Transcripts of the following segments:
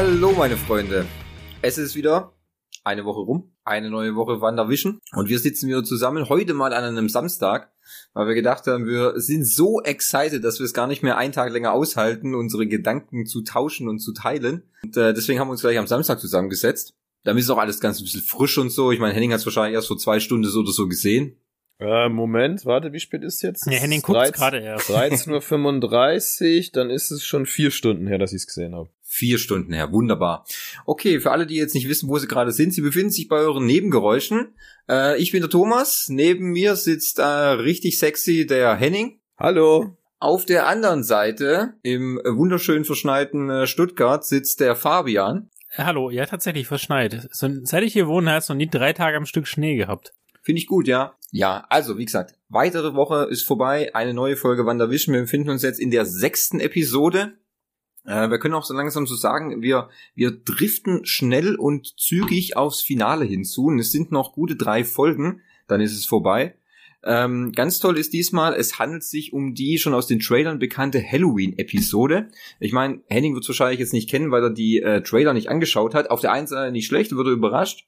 Hallo meine Freunde. Es ist wieder eine Woche rum, eine neue Woche Wanderwischen und wir sitzen wieder zusammen heute mal an einem Samstag, weil wir gedacht haben, wir sind so excited, dass wir es gar nicht mehr einen Tag länger aushalten, unsere Gedanken zu tauschen und zu teilen. Und äh, deswegen haben wir uns gleich am Samstag zusammengesetzt. Damit ist auch alles ganz ein bisschen frisch und so. Ich meine, Henning hat es wahrscheinlich erst vor zwei Stunden so oder so gesehen. Äh, Moment, warte, wie spät ist jetzt? Ja, Henning guckt gerade erst. 13.35 Uhr, dann ist es schon vier Stunden her, dass ich es gesehen habe. Vier Stunden her, wunderbar. Okay, für alle, die jetzt nicht wissen, wo sie gerade sind, sie befinden sich bei euren Nebengeräuschen. Äh, ich bin der Thomas, neben mir sitzt äh, richtig sexy der Henning. Hallo. Auf der anderen Seite, im wunderschön verschneiten äh, Stuttgart, sitzt der Fabian. Äh, Hallo, ja, tatsächlich verschneit. So, seit ich hier wohne, hat es noch nie drei Tage am Stück Schnee gehabt. Finde ich gut, ja. Ja, also wie gesagt, weitere Woche ist vorbei, eine neue Folge Wanderwischen. Wir befinden uns jetzt in der sechsten Episode. Äh, wir können auch so langsam so sagen, wir, wir driften schnell und zügig aufs Finale hinzu. Und es sind noch gute drei Folgen, dann ist es vorbei. Ähm, ganz toll ist diesmal, es handelt sich um die schon aus den Trailern bekannte Halloween-Episode. Ich meine, Henning wird es wahrscheinlich jetzt nicht kennen, weil er die äh, Trailer nicht angeschaut hat. Auf der einen Seite nicht schlecht, wird er überrascht.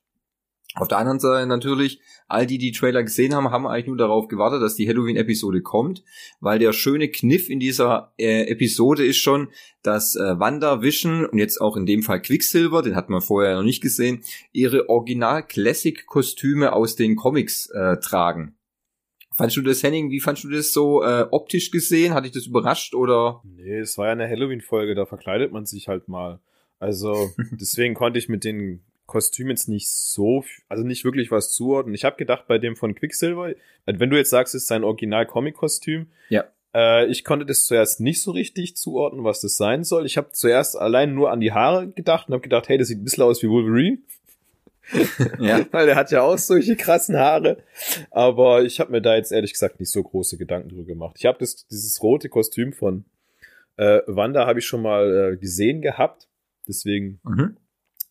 Auf der anderen Seite natürlich, all die, die Trailer gesehen haben, haben eigentlich nur darauf gewartet, dass die Halloween-Episode kommt, weil der schöne Kniff in dieser äh, Episode ist schon, dass äh, Wanda, Vision und jetzt auch in dem Fall Quicksilver, den hat man vorher noch nicht gesehen, ihre Original-Classic-Kostüme aus den Comics äh, tragen. Fandst du das, Henning, wie fandst du das so äh, optisch gesehen? Hat dich das überrascht oder? Nee, es war ja eine Halloween-Folge, da verkleidet man sich halt mal. Also deswegen konnte ich mit den Kostüm jetzt nicht so, also nicht wirklich was zuordnen. Ich habe gedacht, bei dem von Quicksilver, wenn du jetzt sagst, es ist sein Original-Comic-Kostüm, Ja. äh, ich konnte das zuerst nicht so richtig zuordnen, was das sein soll. Ich habe zuerst allein nur an die Haare gedacht und habe gedacht, hey, das sieht ein bisschen aus wie Wolverine. Ja. Weil der hat ja auch solche krassen Haare. Aber ich habe mir da jetzt ehrlich gesagt nicht so große Gedanken drüber gemacht. Ich habe dieses rote Kostüm von äh, Wanda habe ich schon mal äh, gesehen gehabt. Deswegen Mhm.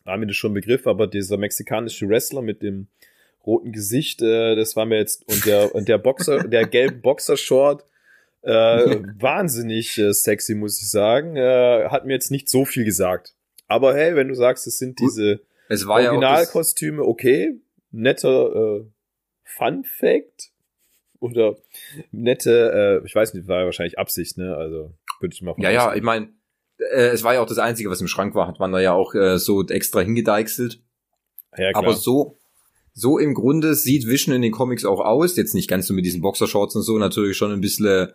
War mir das schon ein Begriff, aber dieser mexikanische Wrestler mit dem roten Gesicht, äh, das war mir jetzt und der und der Boxer, der gelben Boxershort, äh, wahnsinnig äh, sexy, muss ich sagen. Äh, hat mir jetzt nicht so viel gesagt. Aber hey, wenn du sagst, es sind diese Es Originalkostüme, okay, netter äh, Fun Fact oder nette, äh, ich weiß nicht, war ja wahrscheinlich Absicht, ne? Also würde ich mal Ja, ja, ich meine, äh, es war ja auch das Einzige, was im Schrank war, hat man da ja auch äh, so extra hingedeichselt. ja, klar. Aber so, so im Grunde sieht Vision in den Comics auch aus. Jetzt nicht ganz so mit diesen Boxershorts und so, natürlich schon ein bisschen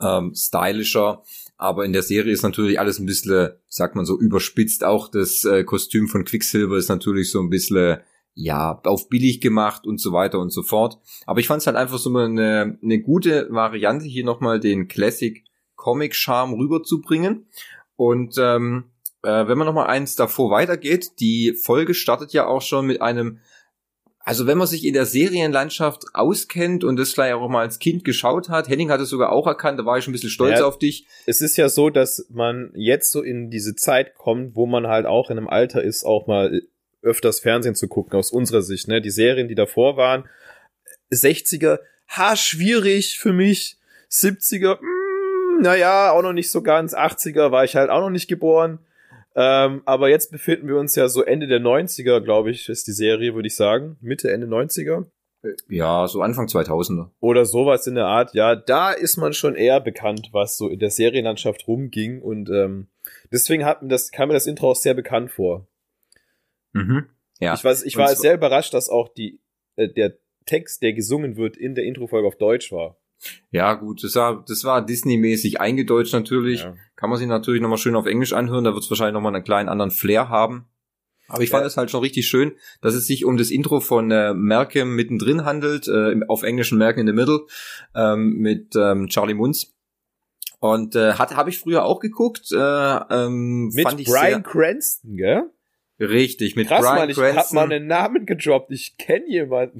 ähm, stylischer. Aber in der Serie ist natürlich alles ein bisschen, sagt man so, überspitzt. Auch das äh, Kostüm von Quicksilver ist natürlich so ein bisschen, ja, auf billig gemacht und so weiter und so fort. Aber ich fand es halt einfach so mal eine, eine gute Variante, hier nochmal den Classic Comic Charme rüberzubringen. Und ähm, äh, wenn man noch mal eins davor weitergeht, die Folge startet ja auch schon mit einem, also wenn man sich in der Serienlandschaft auskennt und das vielleicht auch mal als Kind geschaut hat, Henning hat es sogar auch erkannt, da war ich schon ein bisschen stolz Ja. auf dich. es ist ja so, dass man jetzt so in diese Zeit kommt, wo man halt auch in einem Alter ist, auch mal öfters Fernsehen zu gucken, aus unserer Sicht. Ne? Die Serien, die davor waren, 60er, ha, schwierig für mich. 70er, mm, naja, auch noch nicht so ganz. 80er war ich halt auch noch nicht geboren. Ähm, aber jetzt befinden wir uns ja so Ende der 90er, glaube ich, ist die Serie, würde ich sagen. Mitte, Ende 90er. Ja, so Anfang 2000er. Oder sowas in der Art, ja, da ist man schon eher bekannt, was so in der Serienlandschaft rumging und ähm, deswegen hat mir das, kam mir das Intro auch sehr bekannt vor. Mhm. Ja. Ich weiß, ich war zwar- sehr überrascht, dass auch die äh, der Text, der gesungen wird, in der Introfolge auf Deutsch war. Ja, gut, das war, das war Disney-mäßig eingedeutscht natürlich. Ja. Kann man sich natürlich nochmal schön auf Englisch anhören, da wird es wahrscheinlich nochmal einen kleinen anderen Flair haben. Aber ich fand Ja. es halt schon richtig schön, dass es sich um das Intro von äh, Malcolm mittendrin handelt, äh, auf Englischen Malcolm in the Middle, ähm, mit ähm, Charlie Munz. Und äh, hat habe ich früher auch geguckt. Äh, ähm, Mit fand ich Brian Cranston, gell? sehr richtig mit Krass, Brian Mann, ich hab Cranston. mal einen Namen gedroppt. Ich kenne jemanden.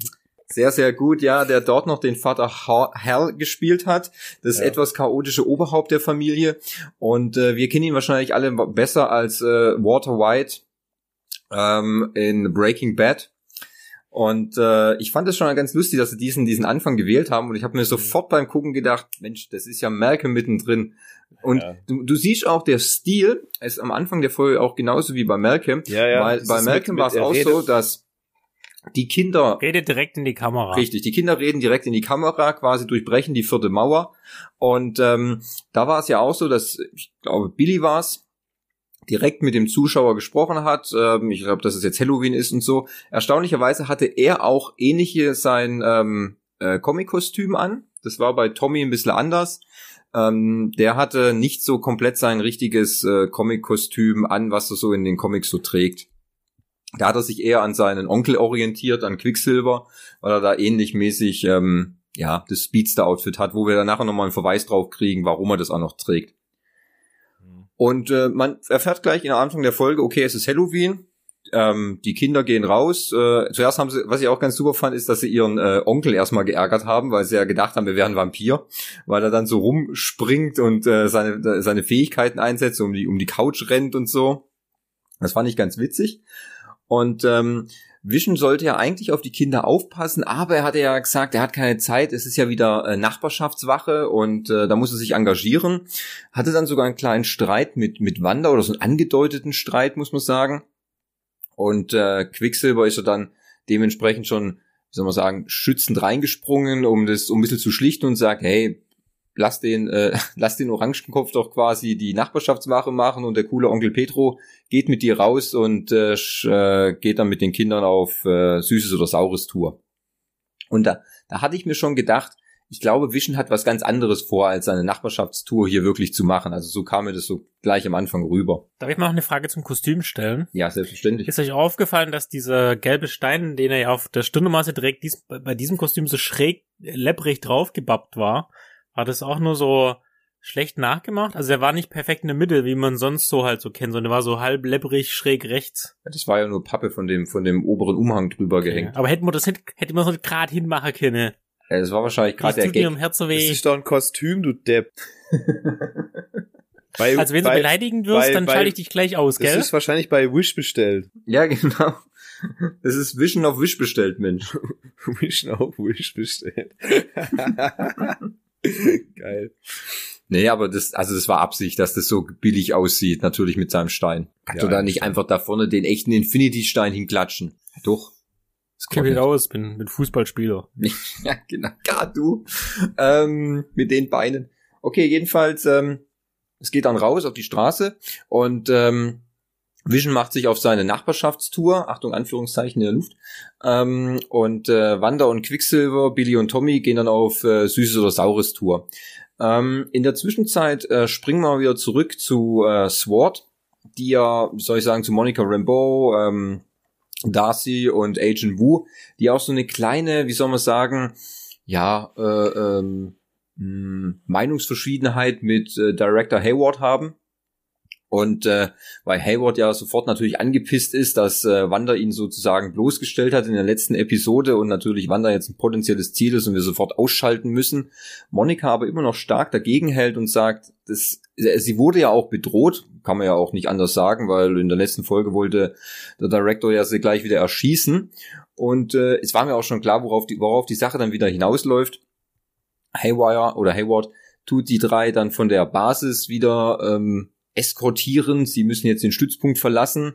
Sehr, sehr gut, ja, der dort noch den Vater Hal gespielt hat, das Ja. etwas chaotische Oberhaupt der Familie. Und äh, wir kennen ihn wahrscheinlich alle besser als äh, Walter White ähm, in Breaking Bad. Und äh, ich fand es schon ganz lustig, dass sie diesen, diesen Anfang gewählt haben. Und ich habe mir sofort beim Gucken gedacht, Mensch, das ist ja Malcolm mittendrin. Und Ja. du, du siehst auch, der Stil ist am Anfang der Folge auch genauso wie bei Malcolm. Ja, ja. Weil Das bei Malcolm war es auch so, dass die Kinder Redet direkt in die Kamera. Richtig, die Kinder reden direkt in die Kamera, quasi durchbrechen die vierte Mauer. Und ähm, da war es ja auch so, dass, ich glaube, Billy war es, direkt mit dem Zuschauer gesprochen hat. Ähm, ich glaube, dass es jetzt Halloween ist und so. Erstaunlicherweise hatte er auch ähnliche sein ähm, äh, Comic-Kostüm an. Das war bei Tommy ein bisschen anders. Ähm, der hatte nicht so komplett sein richtiges äh, Comic-Kostüm an, was er so in den Comics so trägt. Da hat er sich eher an seinen Onkel orientiert, an Quicksilver, weil er da ähnlich mäßig ähm, ja das Speedster-Outfit hat, wo wir dann nachher nochmal einen Verweis drauf kriegen, warum er das auch noch trägt. Und äh, man erfährt gleich in Anfang der Folge, okay, es ist Halloween. Ähm, die Kinder gehen raus. Äh, zuerst haben sie, was ich auch ganz super fand, ist, dass sie ihren äh, Onkel erstmal geärgert haben, weil sie ja gedacht haben, wir wären Vampir, weil er dann so rumspringt und äh, seine, seine Fähigkeiten einsetzt, um die, um die Couch rennt und so. Das fand ich ganz witzig. Und ähm, Vision sollte ja eigentlich auf die Kinder aufpassen, aber er hatte ja gesagt, er hat keine Zeit, es ist ja wieder äh, Nachbarschaftswache und äh, da muss er sich engagieren. Hatte dann sogar einen kleinen Streit mit, mit Wanda oder so einen angedeuteten Streit, muss man sagen. Und äh, Quicksilver ist ja dann dementsprechend schon, wie soll man sagen, schützend reingesprungen, um das um ein bisschen zu schlichten und sagt, hey, lass den, äh, lass den Orangenkopf doch quasi die Nachbarschaftswache machen und der coole Onkel Petro geht mit dir raus und äh, äh, geht dann mit den Kindern auf äh, Süßes oder Saures Tour. Und da, da hatte ich mir schon gedacht, ich glaube, Vision hat was ganz anderes vor, als seine Nachbarschaftstour hier wirklich zu machen. Also so kam mir das so gleich am Anfang rüber. Darf ich mal noch eine Frage zum Kostüm stellen? Ja, selbstverständlich. Ist euch aufgefallen, dass dieser gelbe Stein, den er ja auf der Stirnmasse trägt, dies, bei bei diesem Kostüm so schräg äh, lepprig draufgebappt war? War das auch nur so schlecht nachgemacht? Also er war nicht perfekt in der Mitte, wie man sonst so halt so kennt, sondern er war so halb lepprig schräg rechts. Das war ja nur Pappe von dem, von dem oberen Umhang drüber gehängt. Aber hätten wir das nicht, hätte man so gerade hinmachen können. Äh, Das war wahrscheinlich gerade Das der tut mir Gag. im Herzen Das weh. ist doch ein Kostüm, du Depp. Bei, Also wenn du bei- beleidigend wirst, bei- dann schalte ich dich gleich aus, Das gell? ist wahrscheinlich bei Wish bestellt. Ja, genau. Das ist Vision auf Wish bestellt, Mensch. Wish auf Wish bestellt. Geil. Nee, aber das, also das war Absicht, dass das so billig aussieht, natürlich mit seinem Stein. Kannst Ja, du da nicht stimmt. einfach da vorne den echten Infinity-Stein hinklatschen? Doch. Das Kenn mich aus, bin, bin Fußballspieler. Ja, genau. Gar du. Ähm, mit den Beinen. Okay, jedenfalls, ähm, es geht dann raus auf die Straße und ähm, Vision macht sich auf seine Nachbarschaftstour, Achtung, Anführungszeichen in der Luft, ähm, und äh, Wanda und Quicksilver, Billy und Tommy gehen dann auf äh, Süßes oder Saures Tour. Ähm, in der Zwischenzeit äh, springen wir wieder zurück zu äh, SWAT, die ja, wie soll ich sagen, zu Monica Rambeau, ähm, Darcy und Agent Wu, die auch so eine kleine, wie soll man sagen, ja, äh, ähm, mh, Meinungsverschiedenheit mit äh, Director Hayward haben. Und äh, weil Hayward ja sofort natürlich angepisst ist, dass äh, Wanda ihn sozusagen bloßgestellt hat in der letzten Episode und natürlich Wanda jetzt ein potenzielles Ziel ist und wir sofort ausschalten müssen. Monika aber immer noch stark dagegen hält und sagt, das, äh, sie wurde ja auch bedroht, kann man ja auch nicht anders sagen, weil in der letzten Folge wollte der Director ja sie gleich wieder erschießen. Und äh, es war mir auch schon klar, worauf die, worauf die Sache dann wieder hinausläuft. Haywire oder Hayward tut die drei dann von der Basis wieder ähm, eskortieren. Sie müssen jetzt den Stützpunkt verlassen.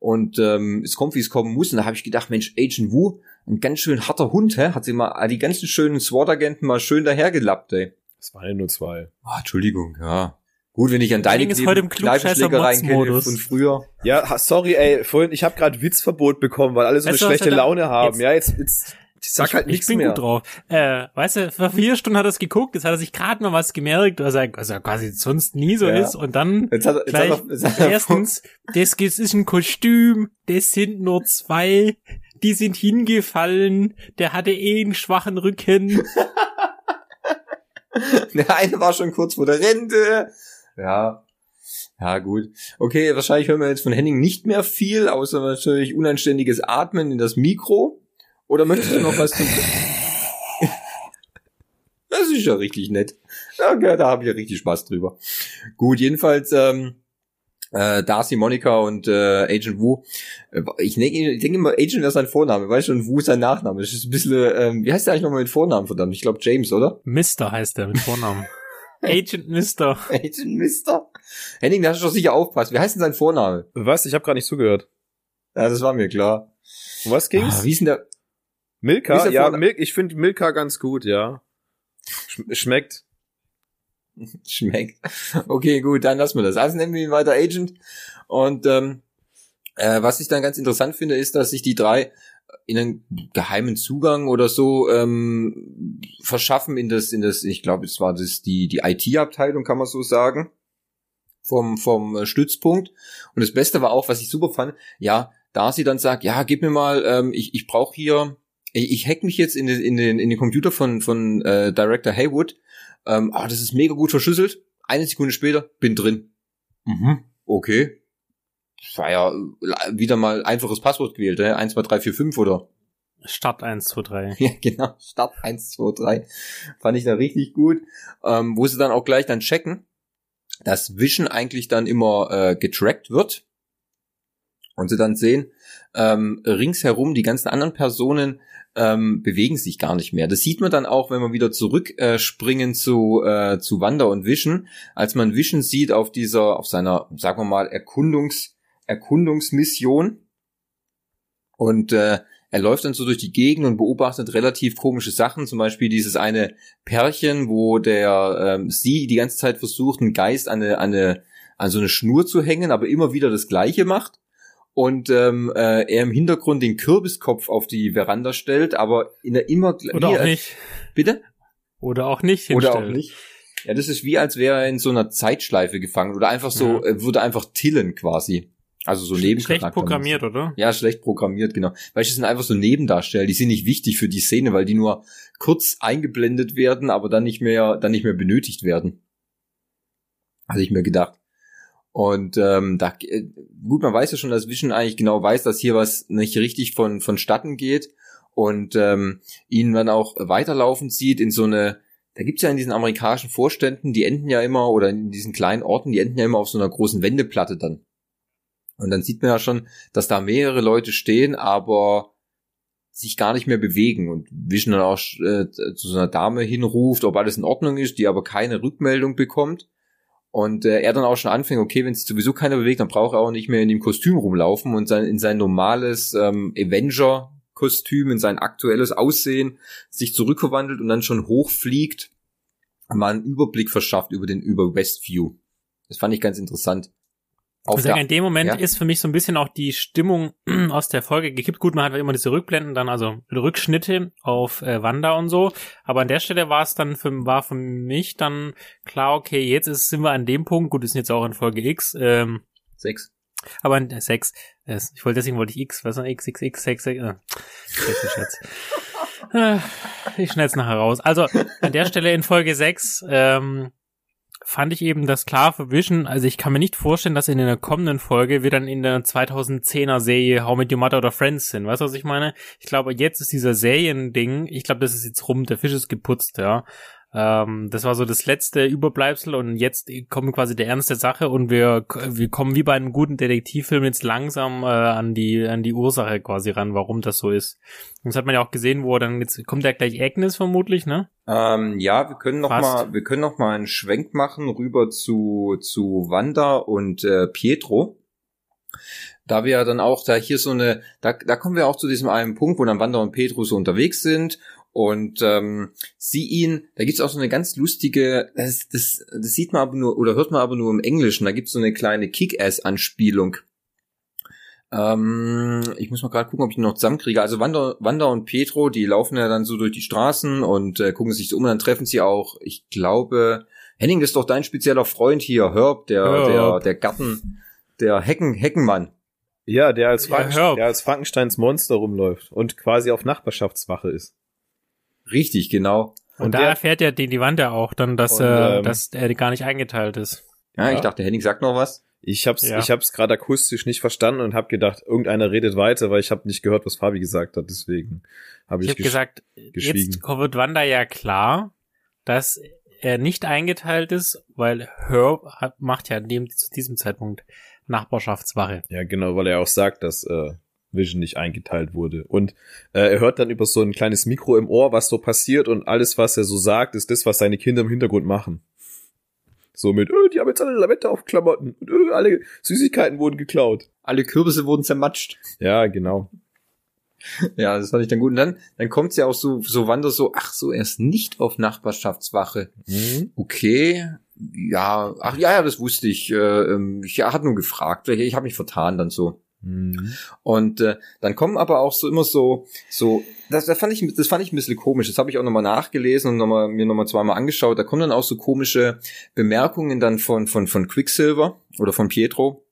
Und ähm, es kommt, wie es kommen muss. Und da habe ich gedacht, Mensch, Agent Wu, ein ganz schön harter Hund, hä? Hat sie mal die ganzen schönen SWAT-Agenten mal schön dahergelappt, ey. Es waren ja nur zwei. Ah, Entschuldigung, ja. Gut, wenn ich an deine Kneipenschlägereien kenne von früher. Ja, sorry, ey, vorhin, ich habe gerade Witzverbot bekommen, weil alle so eine schlechte Laune haben. jetzt- ja, jetzt, jetzt ich sag halt ich, nichts ich bin mehr. gut drauf. Äh, weißt du, vor vier Stunden hat er es geguckt, jetzt hat er sich gerade noch was gemerkt, was er, was er quasi sonst nie so Ja. ist. Und dann Jetzt hat er, jetzt gleich, hat er, jetzt hat er erstens, das ist ein Kostüm, das sind nur zwei, die sind hingefallen, der hatte eh einen schwachen Rücken. Der eine war schon kurz vor der Rente. Ja. Ja, gut. Okay, wahrscheinlich hören wir jetzt von Henning nicht mehr viel, außer natürlich unanständiges Atmen in das Mikro. Oder möchtest du noch was tun? Das ist ja richtig nett. Okay, da habe ich ja richtig Spaß drüber. Gut, jedenfalls, ähm, äh, Darcy, Monica und äh, Agent Wu. Äh, Ich denke, ich denke immer, Agent wäre sein Vorname, weißt du, und Wu ist sein Nachname. Das ist ein bisschen, ähm, wie heißt der eigentlich nochmal mit Vornamen, verdammt? Ich glaube James, oder? Mister heißt der mit Vornamen. Agent Mister. Agent Mister. Henning, da hast du doch sicher aufpasst. Wie heißt denn sein Vorname? Was? Ich habe gerade nicht zugehört. Ja, das war mir klar. Um was ging's? Ah, wie ist denn der? Milka? Ja, Vorna- Milk, ich finde Milka ganz gut, ja. Sch schmeckt. Schmeckt. Okay, gut, dann lassen wir das. Also nennen wir ihn weiter Agent. Und ähm, äh, was ich dann ganz interessant finde, ist, dass sich die drei in einen geheimen Zugang oder so ähm, verschaffen in das, in das, ich glaube, es war das die die IT-Abteilung, kann man so sagen, vom vom äh, Stützpunkt. Und das Beste war auch, was ich super fand, ja, da sie dann sagt, ja, gib mir mal, ähm, ich ich brauche hier, ich, ich hack mich jetzt in den in den in den Computer von von äh, Director Haywood. Ähm, ah, das ist mega gut verschlüsselt. Eine Sekunde später bin drin. Mhm. Okay. Das war ja äh, wieder mal einfaches Passwort gewählt, ne? 1, 2, 3, 4, 5 oder? Start 1, 2, 3. Ja, genau. Start 1, 2, 3. Fand ich da richtig gut. Ähm, wo sie dann auch gleich dann checken, dass Vision eigentlich dann immer äh, getrackt wird. Und sie dann sehen, ähm, ringsherum die ganzen anderen Personen ähm, bewegen sich gar nicht mehr. Das sieht man dann auch, wenn wir wieder zurück äh, zu äh, zu Wanda und Vision, als man Vision sieht auf dieser auf seiner sagen wir mal Erkundungs Erkundungsmission und äh, er läuft dann so durch die Gegend und beobachtet relativ komische Sachen, zum Beispiel dieses eine Pärchen, wo der ähm, sie die ganze Zeit versucht, einen Geist an eine, an eine an so eine Schnur zu hängen, aber immer wieder das Gleiche macht und ähm, äh, er im Hintergrund den Kürbiskopf auf die Veranda stellt, aber in der immer Oder auch als- nicht. Bitte? Oder auch nicht Oder auch hinstellt. nicht. Ja, das ist wie als wäre er in so einer Zeitschleife gefangen oder einfach so Ja. äh, würde einfach tillen quasi. Also so neben Schlecht programmiert, oder? Ja, schlecht programmiert, genau. Weil es sind einfach so Nebendarsteller, die sind nicht wichtig für die Szene, weil die nur kurz eingeblendet werden, aber dann nicht mehr, dann nicht mehr benötigt werden. Hatte ich mir gedacht. Und ähm, da, äh, gut, man weiß ja schon, dass Vision eigentlich genau weiß, dass hier was nicht richtig von vonstatten geht und ähm, ihn dann auch weiterlaufen sieht in so eine, da gibt's ja in diesen amerikanischen Vorständen, die enden ja immer, oder in diesen kleinen Orten, die enden ja immer auf so einer großen Wendeplatte dann. Und dann sieht man ja schon, dass da mehrere Leute stehen, aber sich gar nicht mehr bewegen und Vision dann auch äh, zu so einer Dame hinruft, ob alles in Ordnung ist, die aber keine Rückmeldung bekommt. Und äh, er dann auch schon anfängt, okay, wenn sich sowieso keiner bewegt, dann braucht er auch nicht mehr in dem Kostüm rumlaufen und sein, in sein normales ähm, Avenger-Kostüm, in sein aktuelles Aussehen sich zurückverwandelt und dann schon hochfliegt und mal einen Überblick verschafft über den über Westview. Das fand ich ganz interessant. Auf Ich sage, in dem Moment ja. ist für mich so ein bisschen auch die Stimmung aus der Folge gekippt. Gut, man hat immer diese Rückblenden, dann also Rückschnitte auf äh, Wanda und so. Aber an der Stelle war es dann für, war für mich dann klar, okay, jetzt ist, sind wir an dem Punkt. Gut, wir sind jetzt auch in Folge X. Ähm, Sechs. aber in äh, 6. Äh, ich wollte deswegen wollte ich X, was war X, X, X, 6, 6, äh, Schätze. Äh, ich schneid's nachher raus. Also, an der Stelle in Folge 6, ähm, fand ich eben das klar für Vision. Also ich kann mir nicht vorstellen, dass in der kommenden Folge wir dann in der 2010er Serie How Met Your Mother oder Friends sind. Weißt du, was ich meine? Ich glaube, jetzt ist dieser Seriending, ich glaube, das ist jetzt rum, der Fisch ist geputzt, ja. Ähm, das war so das letzte Überbleibsel und jetzt kommt quasi der Ernst der Sache und wir, wir kommen wie bei einem guten Detektivfilm jetzt langsam äh, an die an die Ursache quasi ran, warum das so ist. Und das hat man ja auch gesehen, wo dann jetzt kommt ja gleich Agnes vermutlich, ne? Ähm, ja, wir können noch Fast. mal, wir können noch mal einen Schwenk machen rüber zu zu Wanda und äh, Pietro. Da wir ja dann auch da hier so eine, da, da kommen wir auch zu diesem einen Punkt, wo dann Wanda und Pietro so unterwegs sind und ähm, sie ihn, da gibt's auch so eine ganz lustige, das, das, das sieht man aber nur oder hört man aber nur im Englischen. Da gibt's so eine kleine Kick-Ass-Anspielung. Ähm, ich muss mal gerade gucken, ob ich ihn noch zusammenkriege. Also Wanda, Wanda und Pietro, die laufen ja dann so durch die Straßen und äh, gucken sich so um und dann treffen sie auch, ich glaube, Henning, das ist doch dein spezieller Freund hier, Herb, der, Herb. der, der Garten, der Hecken, Heckenmann. Ja, der als, Ja, der als Frankensteins Monster rumläuft und quasi auf Nachbarschaftswache ist. Richtig, genau. Und, Und da der- erfährt ja die, die Wand ja auch dann, dass, Und, äh, ähm, dass er gar nicht eingeteilt ist. Ja, ich Ja. dachte, Henning sagt noch was. Ich hab's, Ja. ich hab's gerade akustisch nicht verstanden und hab gedacht, irgendeiner redet weiter, weil ich habe nicht gehört, was Fabi gesagt hat. Deswegen habe Ich ich, gesch- gesagt, geschwiegen. jetzt wird Wanda ja klar, dass er nicht eingeteilt ist, weil Herb hat, macht ja in dem, zu diesem Zeitpunkt Nachbarschaftswache. Ja, genau, weil er auch sagt, dass äh, Vision nicht eingeteilt wurde. Und äh, er hört dann über so ein kleines Mikro im Ohr, was so passiert und alles, was er so sagt, ist das, was seine Kinder im Hintergrund machen. So mit, öh, die haben jetzt alle Lavette auf Klamotten und öh, alle Süßigkeiten wurden geklaut. Alle Kürbisse wurden zermatscht. Ja, genau. Ja, das fand ich dann gut. Und dann, dann kommt's ja auch so, so Wander so, ach so, er ist nicht auf Nachbarschaftswache. Mhm. Okay, ja, ach ja, ja, das wusste ich. Äh, ähm, ich er hat nur gefragt, ich habe mich vertan dann so. Mhm. Und äh, dann kommen aber auch so immer so, so, das, das fand ich, das fand ich ein bisschen komisch. Das habe ich auch nochmal nachgelesen und noch mal, mir nochmal zweimal angeschaut. Da kommen dann auch so komische Bemerkungen dann von von von Quicksilver oder von Pietro.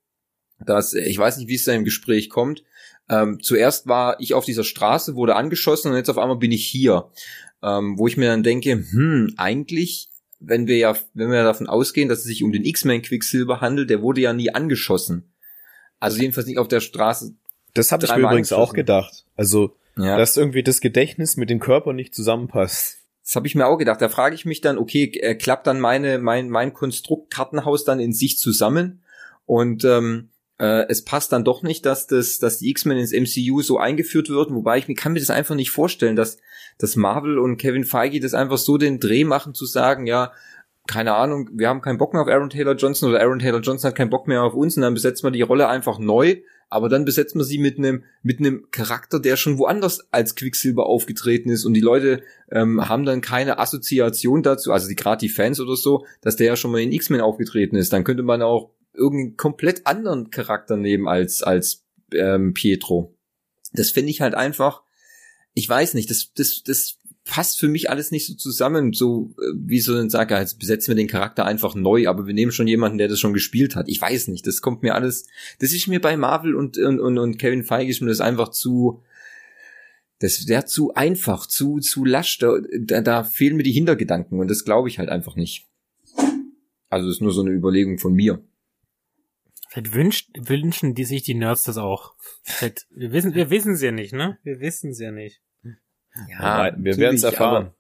Dass äh, ich weiß nicht, wie es da im Gespräch kommt. Ähm, zuerst war ich auf dieser Straße, wurde angeschossen und jetzt auf einmal bin ich hier, ähm, wo ich mir dann denke, hm, eigentlich wenn wir ja, wenn wir davon ausgehen, dass es sich um den X-Men Quicksilver handelt, der wurde ja nie angeschossen. Also jedenfalls nicht auf der Straße. Das habe ich mir übrigens auch gedacht. Also, Ja. dass irgendwie das Gedächtnis mit dem Körper nicht zusammenpasst. Das habe ich mir auch gedacht. Da frage ich mich dann, okay, äh, klappt dann meine, mein, mein Konstrukt Kartenhaus dann in sich zusammen und ähm, äh, es passt dann doch nicht, dass das, dass die X-Men ins MCU so eingeführt würden, wobei ich mir kann mir das einfach nicht vorstellen, dass, dass Marvel und Kevin Feige das einfach so den Dreh machen zu sagen, ja, keine Ahnung, wir haben keinen Bock mehr auf Aaron Taylor Johnson oder Aaron Taylor Johnson hat keinen Bock mehr auf uns und dann besetzen wir die Rolle einfach neu, aber dann besetzen wir sie mit einem mit einem Charakter, der schon woanders als Quicksilver aufgetreten ist und die Leute ähm, haben dann keine Assoziation dazu, also die gerade die Fans oder so, dass der ja schon mal in X-Men aufgetreten ist. Dann könnte man auch irgendeinen komplett anderen Charakter nehmen als als ähm, Pietro. Das finde ich halt einfach, ich weiß nicht, das das das passt für mich alles nicht so zusammen, so äh, wie so ein Sager, jetzt besetzen wir den Charakter einfach neu, aber wir nehmen schon jemanden, der das schon gespielt hat. Ich weiß nicht, das kommt mir alles, das ist mir bei Marvel und und und, und Kevin Feige ist mir das einfach zu das wäre zu einfach, zu zu lasch, da, da, da fehlen mir die Hintergedanken und das glaube ich halt einfach nicht. Also das ist nur so eine Überlegung von mir. Vielleicht wünscht, wünschen die sich die Nerds das auch. Vielleicht, wir wissen, wir wissen es ja nicht, ne? Wir wissen es ja nicht. Ja, wir werden es erfahren.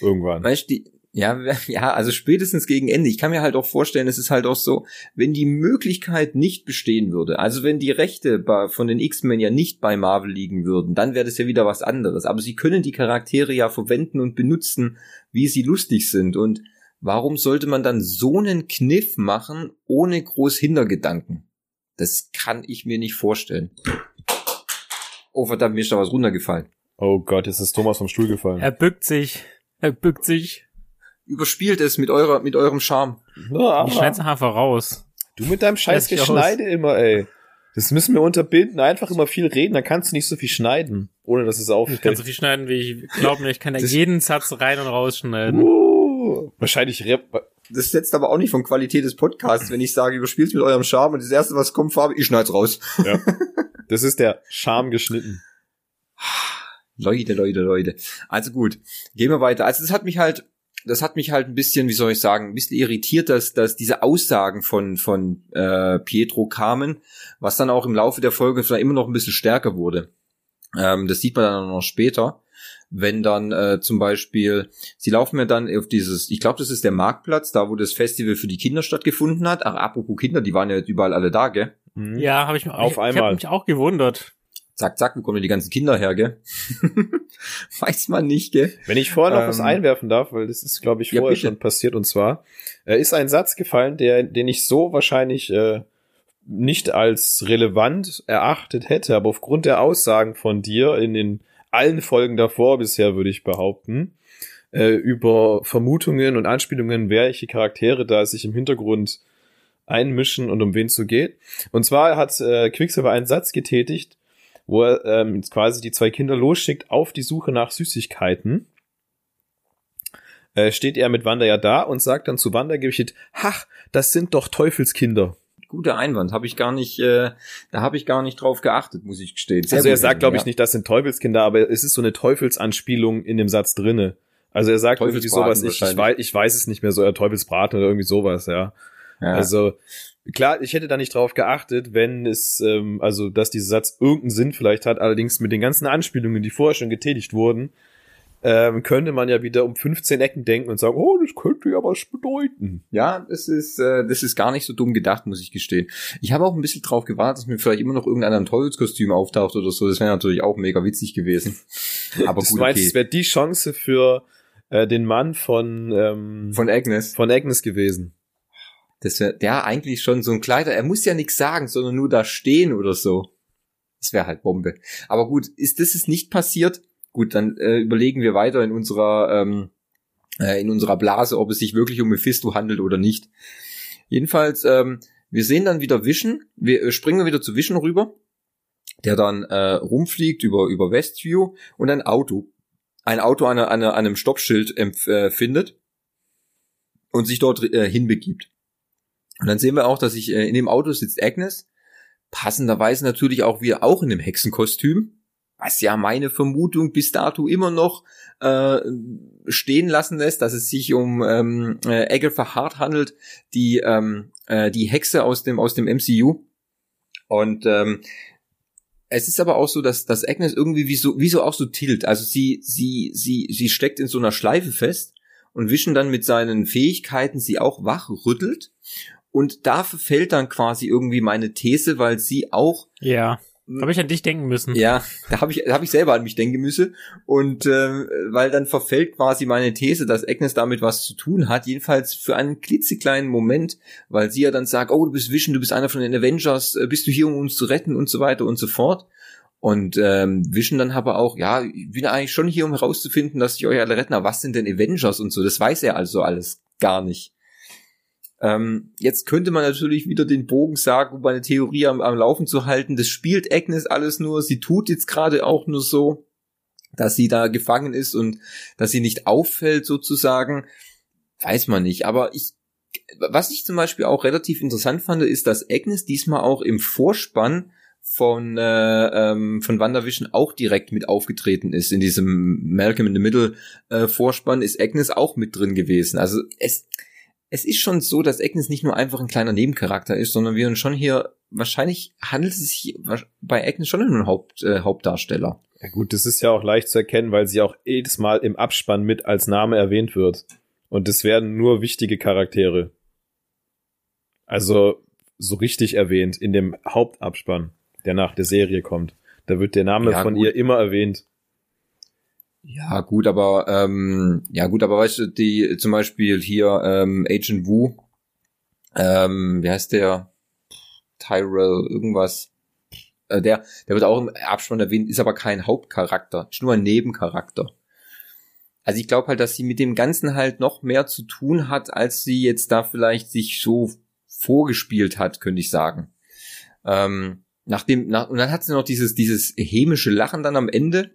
Irgendwann. Weißt du, ja, ja, also spätestens gegen Ende. Ich kann mir halt auch vorstellen, es ist halt auch so, wenn die Möglichkeit nicht bestehen würde, also wenn die Rechte bei, von den X-Men ja nicht bei Marvel liegen würden, dann wäre das ja wieder was anderes. Aber sie können die Charaktere ja verwenden und benutzen, wie sie lustig sind. Und warum sollte man dann so einen Kniff machen, ohne groß Hintergedanken? Das kann ich mir nicht vorstellen. Oh verdammt, mir ist da was runtergefallen. Oh Gott, jetzt ist Thomas vom Stuhl gefallen. Er bückt sich. Er bückt sich. Überspielt es mit eurer, mit eurem Charme. Ah, Ich schneid's einfach raus. du mit deinem scheiß. Geschneide immer, ey. Das müssen wir unterbinden. Einfach immer viel reden, dann kannst du nicht so viel schneiden, ohne dass es Ich kann auffällt. so viel schneiden, wie ich glaube mir. Ich kann da jeden Satz rein und rausschneiden. Uh, wahrscheinlich Rap. Das setzt aber auch nicht von Qualität des Podcasts, wenn ich sage, überspielt mit eurem Charme und das erste, was kommt, Farbe, ich schneid's raus. Ja. Das ist der Charme geschnitten. Leute, Leute, Leute. Also gut, gehen wir weiter. Also das hat mich halt, das hat mich halt ein bisschen, wie soll ich sagen, ein bisschen irritiert, dass, dass diese Aussagen von, von äh, Pietro kamen, was dann auch im Laufe der Folge vielleicht immer noch ein bisschen stärker wurde. Ähm, das sieht man dann auch noch später, wenn dann äh, zum Beispiel, sie laufen ja dann auf dieses, ich glaube, das ist der Marktplatz, da wo das Festival für die Kinder stattgefunden hat. Ach, apropos Kinder, die waren ja jetzt überall alle da, gell? Mhm. Ja, habe ich mir Auf ich, Ich einmal. habe mich auch gewundert. Zack, zack, wo kommen die ganzen Kinder her, gell? Weiß man nicht, gell? Wenn ich vorher noch was Ähm, einwerfen darf, weil das ist, glaube ich, Ja, vorher bitte. schon passiert, und zwar äh, ist ein Satz gefallen, der, den ich so wahrscheinlich äh, nicht als relevant erachtet hätte, aber aufgrund der Aussagen von dir in den allen Folgen davor bisher, würde ich behaupten, äh, über Vermutungen und Anspielungen, welche Charaktere da sich im Hintergrund einmischen und um wen es so geht. Und zwar hat äh, Quicksilver einen Satz getätigt, wo er ähm, quasi die zwei Kinder losschickt auf die Suche nach Süßigkeiten. Äh, steht er mit Wanda ja da und sagt dann zu Wanda gerichtet, ach, das sind doch Teufelskinder. Guter Einwand, habe ich gar nicht, äh, da habe ich gar nicht drauf geachtet, muss ich gestehen. Sehr also er sagt, glaube ich, ja. nicht, das sind Teufelskinder, aber es ist so eine Teufelsanspielung in dem Satz drinne. Also er sagt irgendwie sowas, ich, ich, weiß, ich weiß es nicht mehr so, er Teufelsbraten oder irgendwie sowas, ja. Ja. Also klar, ich hätte da nicht drauf geachtet, wenn es, ähm, also dass dieser Satz irgendeinen Sinn vielleicht hat, allerdings mit den ganzen Anspielungen, die vorher schon getätigt wurden, ähm, könnte man ja wieder um 15 Ecken denken und sagen, oh, das könnte ja was bedeuten. Ja, das ist, äh, das ist gar nicht so dumm gedacht, muss ich gestehen. Ich habe auch ein bisschen drauf gewartet, dass mir vielleicht immer noch irgendeiner im Teufelskostüm auftaucht oder so. Das wäre natürlich auch mega witzig gewesen. Aber Das gut, meinst, okay. es wäre die Chance für äh, den Mann von ähm, Von Agnes. von Agnes gewesen. Das wäre der eigentlich schon so ein Kleider. Er muss ja nichts sagen, sondern nur da stehen oder so. Das wäre halt Bombe. Aber gut, ist das ist nicht passiert? Gut, dann äh, überlegen wir weiter in unserer ähm, äh, in unserer Blase, ob es sich wirklich um Mephisto handelt oder nicht. Jedenfalls, ähm, wir sehen dann wieder Vision. Wir äh, springen wieder zu Vision rüber, der dann äh, rumfliegt über über Westview und ein Auto, ein Auto an, an, an einem Stoppschild empf- äh, findet und sich dort äh, hinbegibt. Und dann sehen wir auch, dass sich äh, in dem Auto sitzt Agnes, passenderweise natürlich auch wir auch in dem Hexenkostüm, was ja meine Vermutung bis dato immer noch äh, stehen lassen lässt, dass es sich um ähm, äh, Agatha Hart handelt, die ähm, äh, die Hexe aus dem aus dem MCU. Und ähm, es ist aber auch so, dass, dass Agnes irgendwie wie so, wie so auch so tilt. Also sie, sie, sie, sie steckt in so einer Schleife fest und Vision dann mit seinen Fähigkeiten sie auch wach rüttelt. Und da verfällt dann quasi irgendwie meine These, weil sie auch Ja. Habe ich an dich denken müssen. ja, da habe ich, da hab ich selber an mich denken müssen. Und äh, weil dann verfällt quasi meine These, dass Agnes damit was zu tun hat, jedenfalls für einen klitzekleinen Moment, weil sie ja dann sagt, oh, du bist Vision, du bist einer von den Avengers, äh, bist du hier, um uns zu retten und so weiter und so fort. Und ähm, Vision dann aber auch, ja, ich bin eigentlich schon hier, um herauszufinden, dass ich euch alle retten, aber was sind denn Avengers und so, das weiß er also alles gar nicht. Ähm, jetzt könnte man natürlich wieder den Bogen sagen, um eine Theorie am, am Laufen zu halten. Das spielt Agnes alles nur. Sie tut jetzt gerade auch nur so, dass sie da gefangen ist und dass sie nicht auffällt sozusagen. Weiß man nicht. Aber ich, was ich zum Beispiel auch relativ interessant fand, ist, dass Agnes diesmal auch im Vorspann von äh, ähm, von WandaVision auch direkt mit aufgetreten ist. In diesem Malcolm in the Middle äh, Vorspann ist Agnes auch mit drin gewesen. Also es es ist schon so, dass Agnes nicht nur einfach ein kleiner Nebencharakter ist, sondern wir uns schon hier, wahrscheinlich handelt es sich bei Agnes schon um einen Haupt, äh, Hauptdarsteller. Ja gut, das ist ja auch leicht zu erkennen, weil sie auch jedes Mal im Abspann mit als Name erwähnt wird. Und es werden nur wichtige Charaktere. Also so richtig erwähnt in dem Hauptabspann, der nach der Serie kommt. Da wird der Name Ja, von gut. ihr immer erwähnt. Ja, gut, aber ähm, ja gut, aber weißt du, die zum Beispiel hier ähm, Agent Wu, ähm, wie heißt der? Tyrell, irgendwas. Äh, der, der wird auch im Abspann erwähnt, ist aber kein Hauptcharakter, ist nur ein Nebencharakter. Also ich glaube halt, dass sie mit dem Ganzen halt noch mehr zu tun hat, als sie jetzt da vielleicht sich so vorgespielt hat, könnte ich sagen. Ähm, nachdem, nach, und dann hat sie noch dieses, dieses hämische Lachen dann am Ende,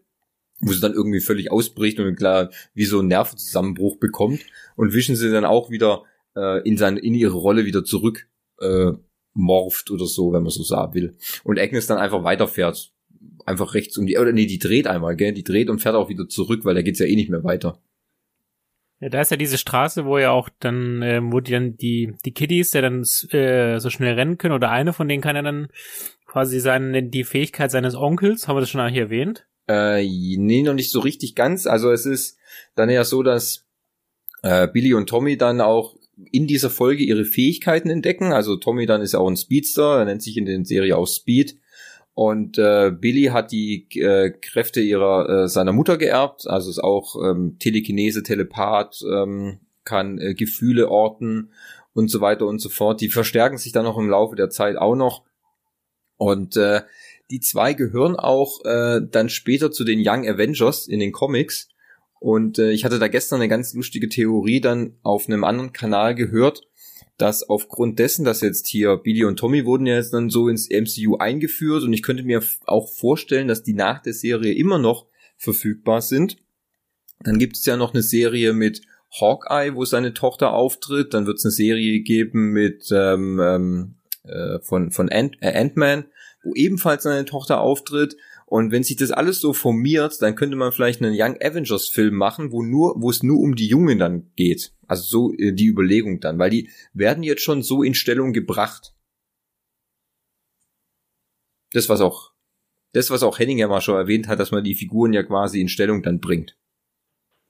wo sie dann irgendwie völlig ausbricht und klar wie so ein Nervenzusammenbruch bekommt und wischen sie dann auch wieder äh, in seine in ihre Rolle wieder zurück äh, morpht oder so, wenn man so sagen will. Und Agnes dann einfach weiterfährt, einfach rechts um die oder nee, die dreht einmal, gell, die dreht und fährt auch wieder zurück, weil da geht's ja eh nicht mehr weiter. Ja, da ist ja diese Straße, wo ja auch dann, ähm, wo die dann die, die Kiddies ja dann äh, so schnell rennen können oder eine von denen kann ja dann quasi seine, die Fähigkeit seines Onkels, haben wir das schon hier erwähnt? Äh, nee, noch nicht so richtig ganz. Also es ist dann ja so, dass äh, Billy und Tommy dann auch in dieser Folge ihre Fähigkeiten entdecken. Also Tommy dann ist auch ein Speedster, er nennt sich in der Serie auch Speed. Und äh, Billy hat die äh, Kräfte ihrer äh, seiner Mutter geerbt, also ist auch ähm, Telekinese, Telepath, ähm, kann äh, Gefühle orten und so weiter und so fort. Die verstärken sich dann noch im Laufe der Zeit auch noch. Und äh, die zwei gehören auch äh, dann später zu den Young Avengers in den Comics. Und äh, ich hatte da gestern eine ganz lustige Theorie dann auf einem anderen Kanal gehört, dass aufgrund dessen, dass jetzt hier Billy und Tommy wurden ja jetzt dann so ins MCU eingeführt und ich könnte mir auch vorstellen, dass die nach der Serie immer noch verfügbar sind. Dann gibt es ja noch eine Serie mit Hawkeye, wo seine Tochter auftritt. Dann wird es eine Serie geben mit ähm, ähm, äh, von von Ant- äh, Ant-Man, wo ebenfalls seine Tochter auftritt. Und wenn sich das alles so formiert, dann könnte man vielleicht einen Young Avengers Film machen, wo nur, wo es nur um die Jungen dann geht. Also so äh, die Überlegung dann, weil die werden jetzt schon so in Stellung gebracht. Das was auch, das was auch Henning ja mal schon erwähnt hat, dass man die Figuren ja quasi in Stellung dann bringt.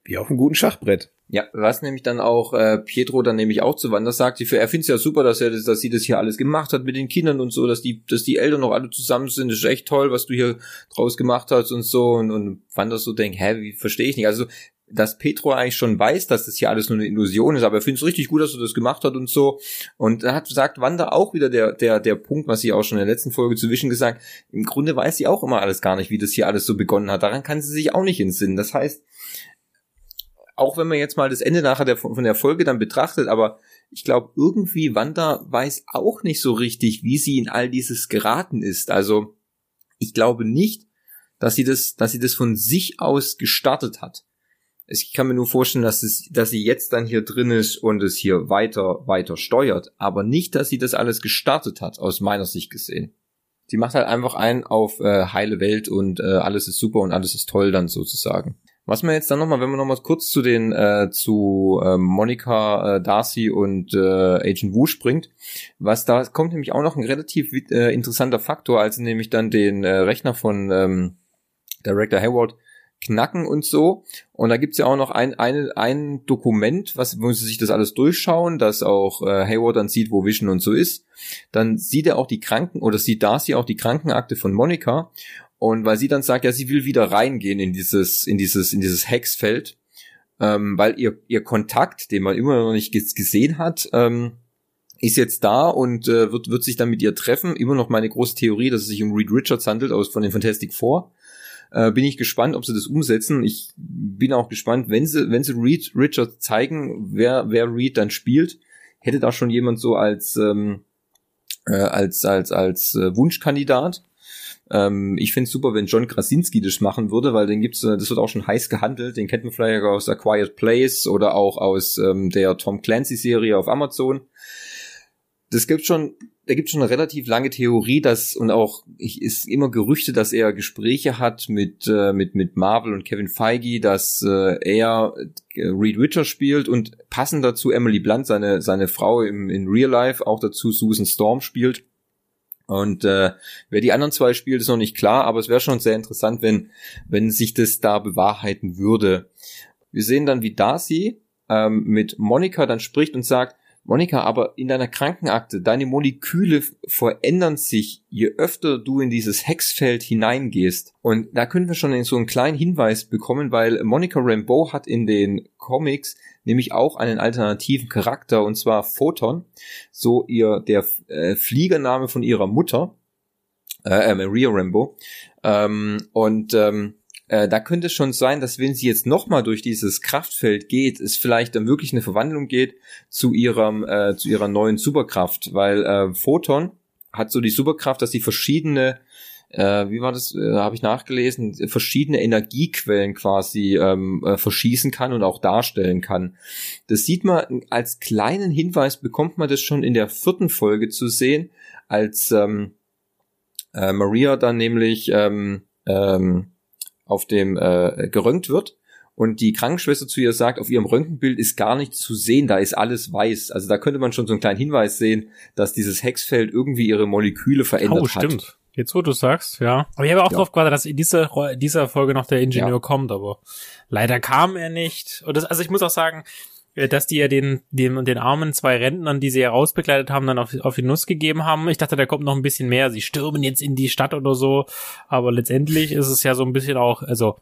Wie auf einem guten Schachbrett. Ja, was nämlich dann auch äh, Pietro dann nämlich auch zu Wanda sagt, sie- er findet ja super, dass er das, dass sie das hier alles gemacht hat mit den Kindern und so, dass die, dass die Eltern noch alle zusammen sind, ist echt toll, was du hier draus gemacht hast und so und, und Wanda so denkt, hä, wie verstehe ich nicht. Also dass Petro eigentlich schon weiß, dass das hier alles nur eine Illusion ist, aber er findet es richtig gut, dass er das gemacht hat und so. Und da hat sagt Wanda auch wieder der der der Punkt, was sie auch schon in der letzten Folge zu Vision gesagt. Im Grunde weiß sie auch immer alles gar nicht, wie das hier alles so begonnen hat. Daran kann sie sich auch nicht entsinnen. Das heißt, auch wenn man jetzt mal das Ende nachher der, von der Folge dann betrachtet, aber ich glaube irgendwie Wanda weiß auch nicht so richtig, wie sie in all dieses geraten ist. Also ich glaube nicht, dass sie das, dass sie das von sich aus gestartet hat. Ich kann mir nur vorstellen, dass es, dass sie jetzt dann hier drin ist und es hier weiter, weiter steuert, aber nicht, dass sie das alles gestartet hat, aus meiner Sicht gesehen. Sie macht halt einfach ein auf äh, heile Welt und äh, alles ist super und alles ist toll dann sozusagen. Was man jetzt dann nochmal, wenn man nochmal kurz zu den, äh, zu äh, Monica, äh, Darcy und äh, Agent Wu springt, was da kommt nämlich auch noch ein relativ äh, interessanter Faktor, als nämlich dann den äh, Rechner von ähm, Director Hayward knacken und so. Und da gibt's ja auch noch ein, ein, ein Dokument, was, wo sie sich das alles durchschauen, dass auch äh, Hayward dann sieht, wo Vision und so ist. Dann sieht er auch die Kranken, oder sieht Darcy auch die Krankenakte von Monica. Und weil sie dann sagt, ja, sie will wieder reingehen in dieses, in dieses, in dieses Hexfeld, ähm, weil ihr, ihr Kontakt, den man immer noch nicht gesehen hat, ähm, ist jetzt da und äh, wird, wird sich dann mit ihr treffen. Immer noch meine große Theorie, dass es sich um Reed Richards handelt aus von den Fantastic Four. Äh, bin ich gespannt, ob sie das umsetzen. Ich bin auch gespannt, wenn sie, wenn sie Reed Richards zeigen, wer, wer Reed dann spielt, hätte da schon jemand so als, ähm, äh, als, als, als äh, Wunschkandidat. Ähm, ich finde super, wenn John Krasinski das machen würde, weil den gibt's, äh, das wird auch schon heiß gehandelt. Den kennt man vielleicht aus A Quiet Place oder auch aus ähm, der Tom Clancy Serie auf Amazon. Das gibt schon, da gibt schon eine relativ lange Theorie, dass und auch ich, ist immer Gerüchte, dass er Gespräche hat mit äh, mit mit Marvel und Kevin Feige, dass äh, er äh, Reed Richards spielt und passend dazu Emily Blunt, seine seine Frau im in Real Life, auch dazu Susan Storm spielt. Und äh, wer die anderen zwei spielt, ist noch nicht klar, aber es wäre schon sehr interessant, wenn, wenn sich das da bewahrheiten würde. Wir sehen dann, wie Darcy ähm, mit Monika dann spricht und sagt, Monika, aber in deiner Krankenakte, deine Moleküle verändern sich, je öfter du in dieses Hexfeld hineingehst. Und da können wir schon so einen kleinen Hinweis bekommen, weil Monica Rambeau hat in den Comics nämlich auch einen alternativen Charakter, und zwar Photon, so ihr der äh, Fliegername von ihrer Mutter, äh, äh Maria Rambeau. Ähm, und ähm, äh, da könnte es schon sein, dass wenn sie jetzt nochmal durch dieses Kraftfeld geht, es vielleicht dann wirklich eine Verwandlung geht zu ihrem, äh, zu ihrer neuen Superkraft, weil äh, Photon hat so die Superkraft, dass sie verschiedene äh, wie war das, äh, habe ich nachgelesen, verschiedene Energiequellen quasi ähm, äh, verschießen kann und auch darstellen kann. Das sieht man als kleinen Hinweis, bekommt man das schon in der vierten Folge zu sehen, als ähm, äh, Maria dann nämlich ähm, ähm, auf dem äh, gerönt wird und die Krankenschwester zu ihr sagt, auf ihrem Röntgenbild ist gar nichts zu sehen, da ist alles weiß. Also da könnte man schon so einen kleinen Hinweis sehen, dass dieses Hexfeld irgendwie ihre Moleküle verändert oh, stimmt. hat. Jetzt, wo du sagst, ja. Aber ich habe auch ja. darauf gewartet, dass in dieser, dieser Folge noch der Ingenieur ja. kommt, aber leider kam er nicht. Und das, also ich muss auch sagen, dass die ja den, den, den armen zwei Rentnern, die sie herausbegleitet haben, dann auf, auf die Nuss gegeben haben. Ich dachte, da kommt noch ein bisschen mehr. Sie stürmen jetzt in die Stadt oder so. Aber letztendlich ist es ja so ein bisschen auch, also,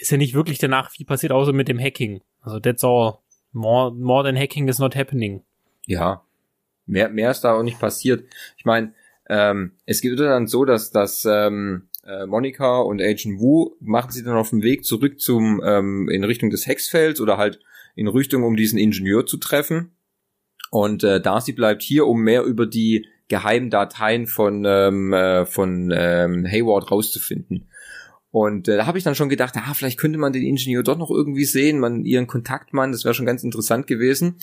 ist ja nicht wirklich danach viel passiert, außer mit dem Hacking. Also, that's all. More, more than hacking is not happening. Ja. Mehr, mehr ist da auch nicht passiert. Ich meine, ähm, es geht dann so, dass, dass ähm, äh, Monika und Agent Wu machen sie dann auf dem Weg zurück zum ähm, in Richtung des Hexfelds oder halt in Richtung, um diesen Ingenieur zu treffen. Und äh, Darcy bleibt hier, um mehr über die geheimen Dateien von ähm, äh, von ähm, Hayward rauszufinden. Und äh, da habe ich dann schon gedacht, ah, vielleicht könnte man den Ingenieur doch noch irgendwie sehen, man ihren Kontaktmann, das wäre schon ganz interessant gewesen.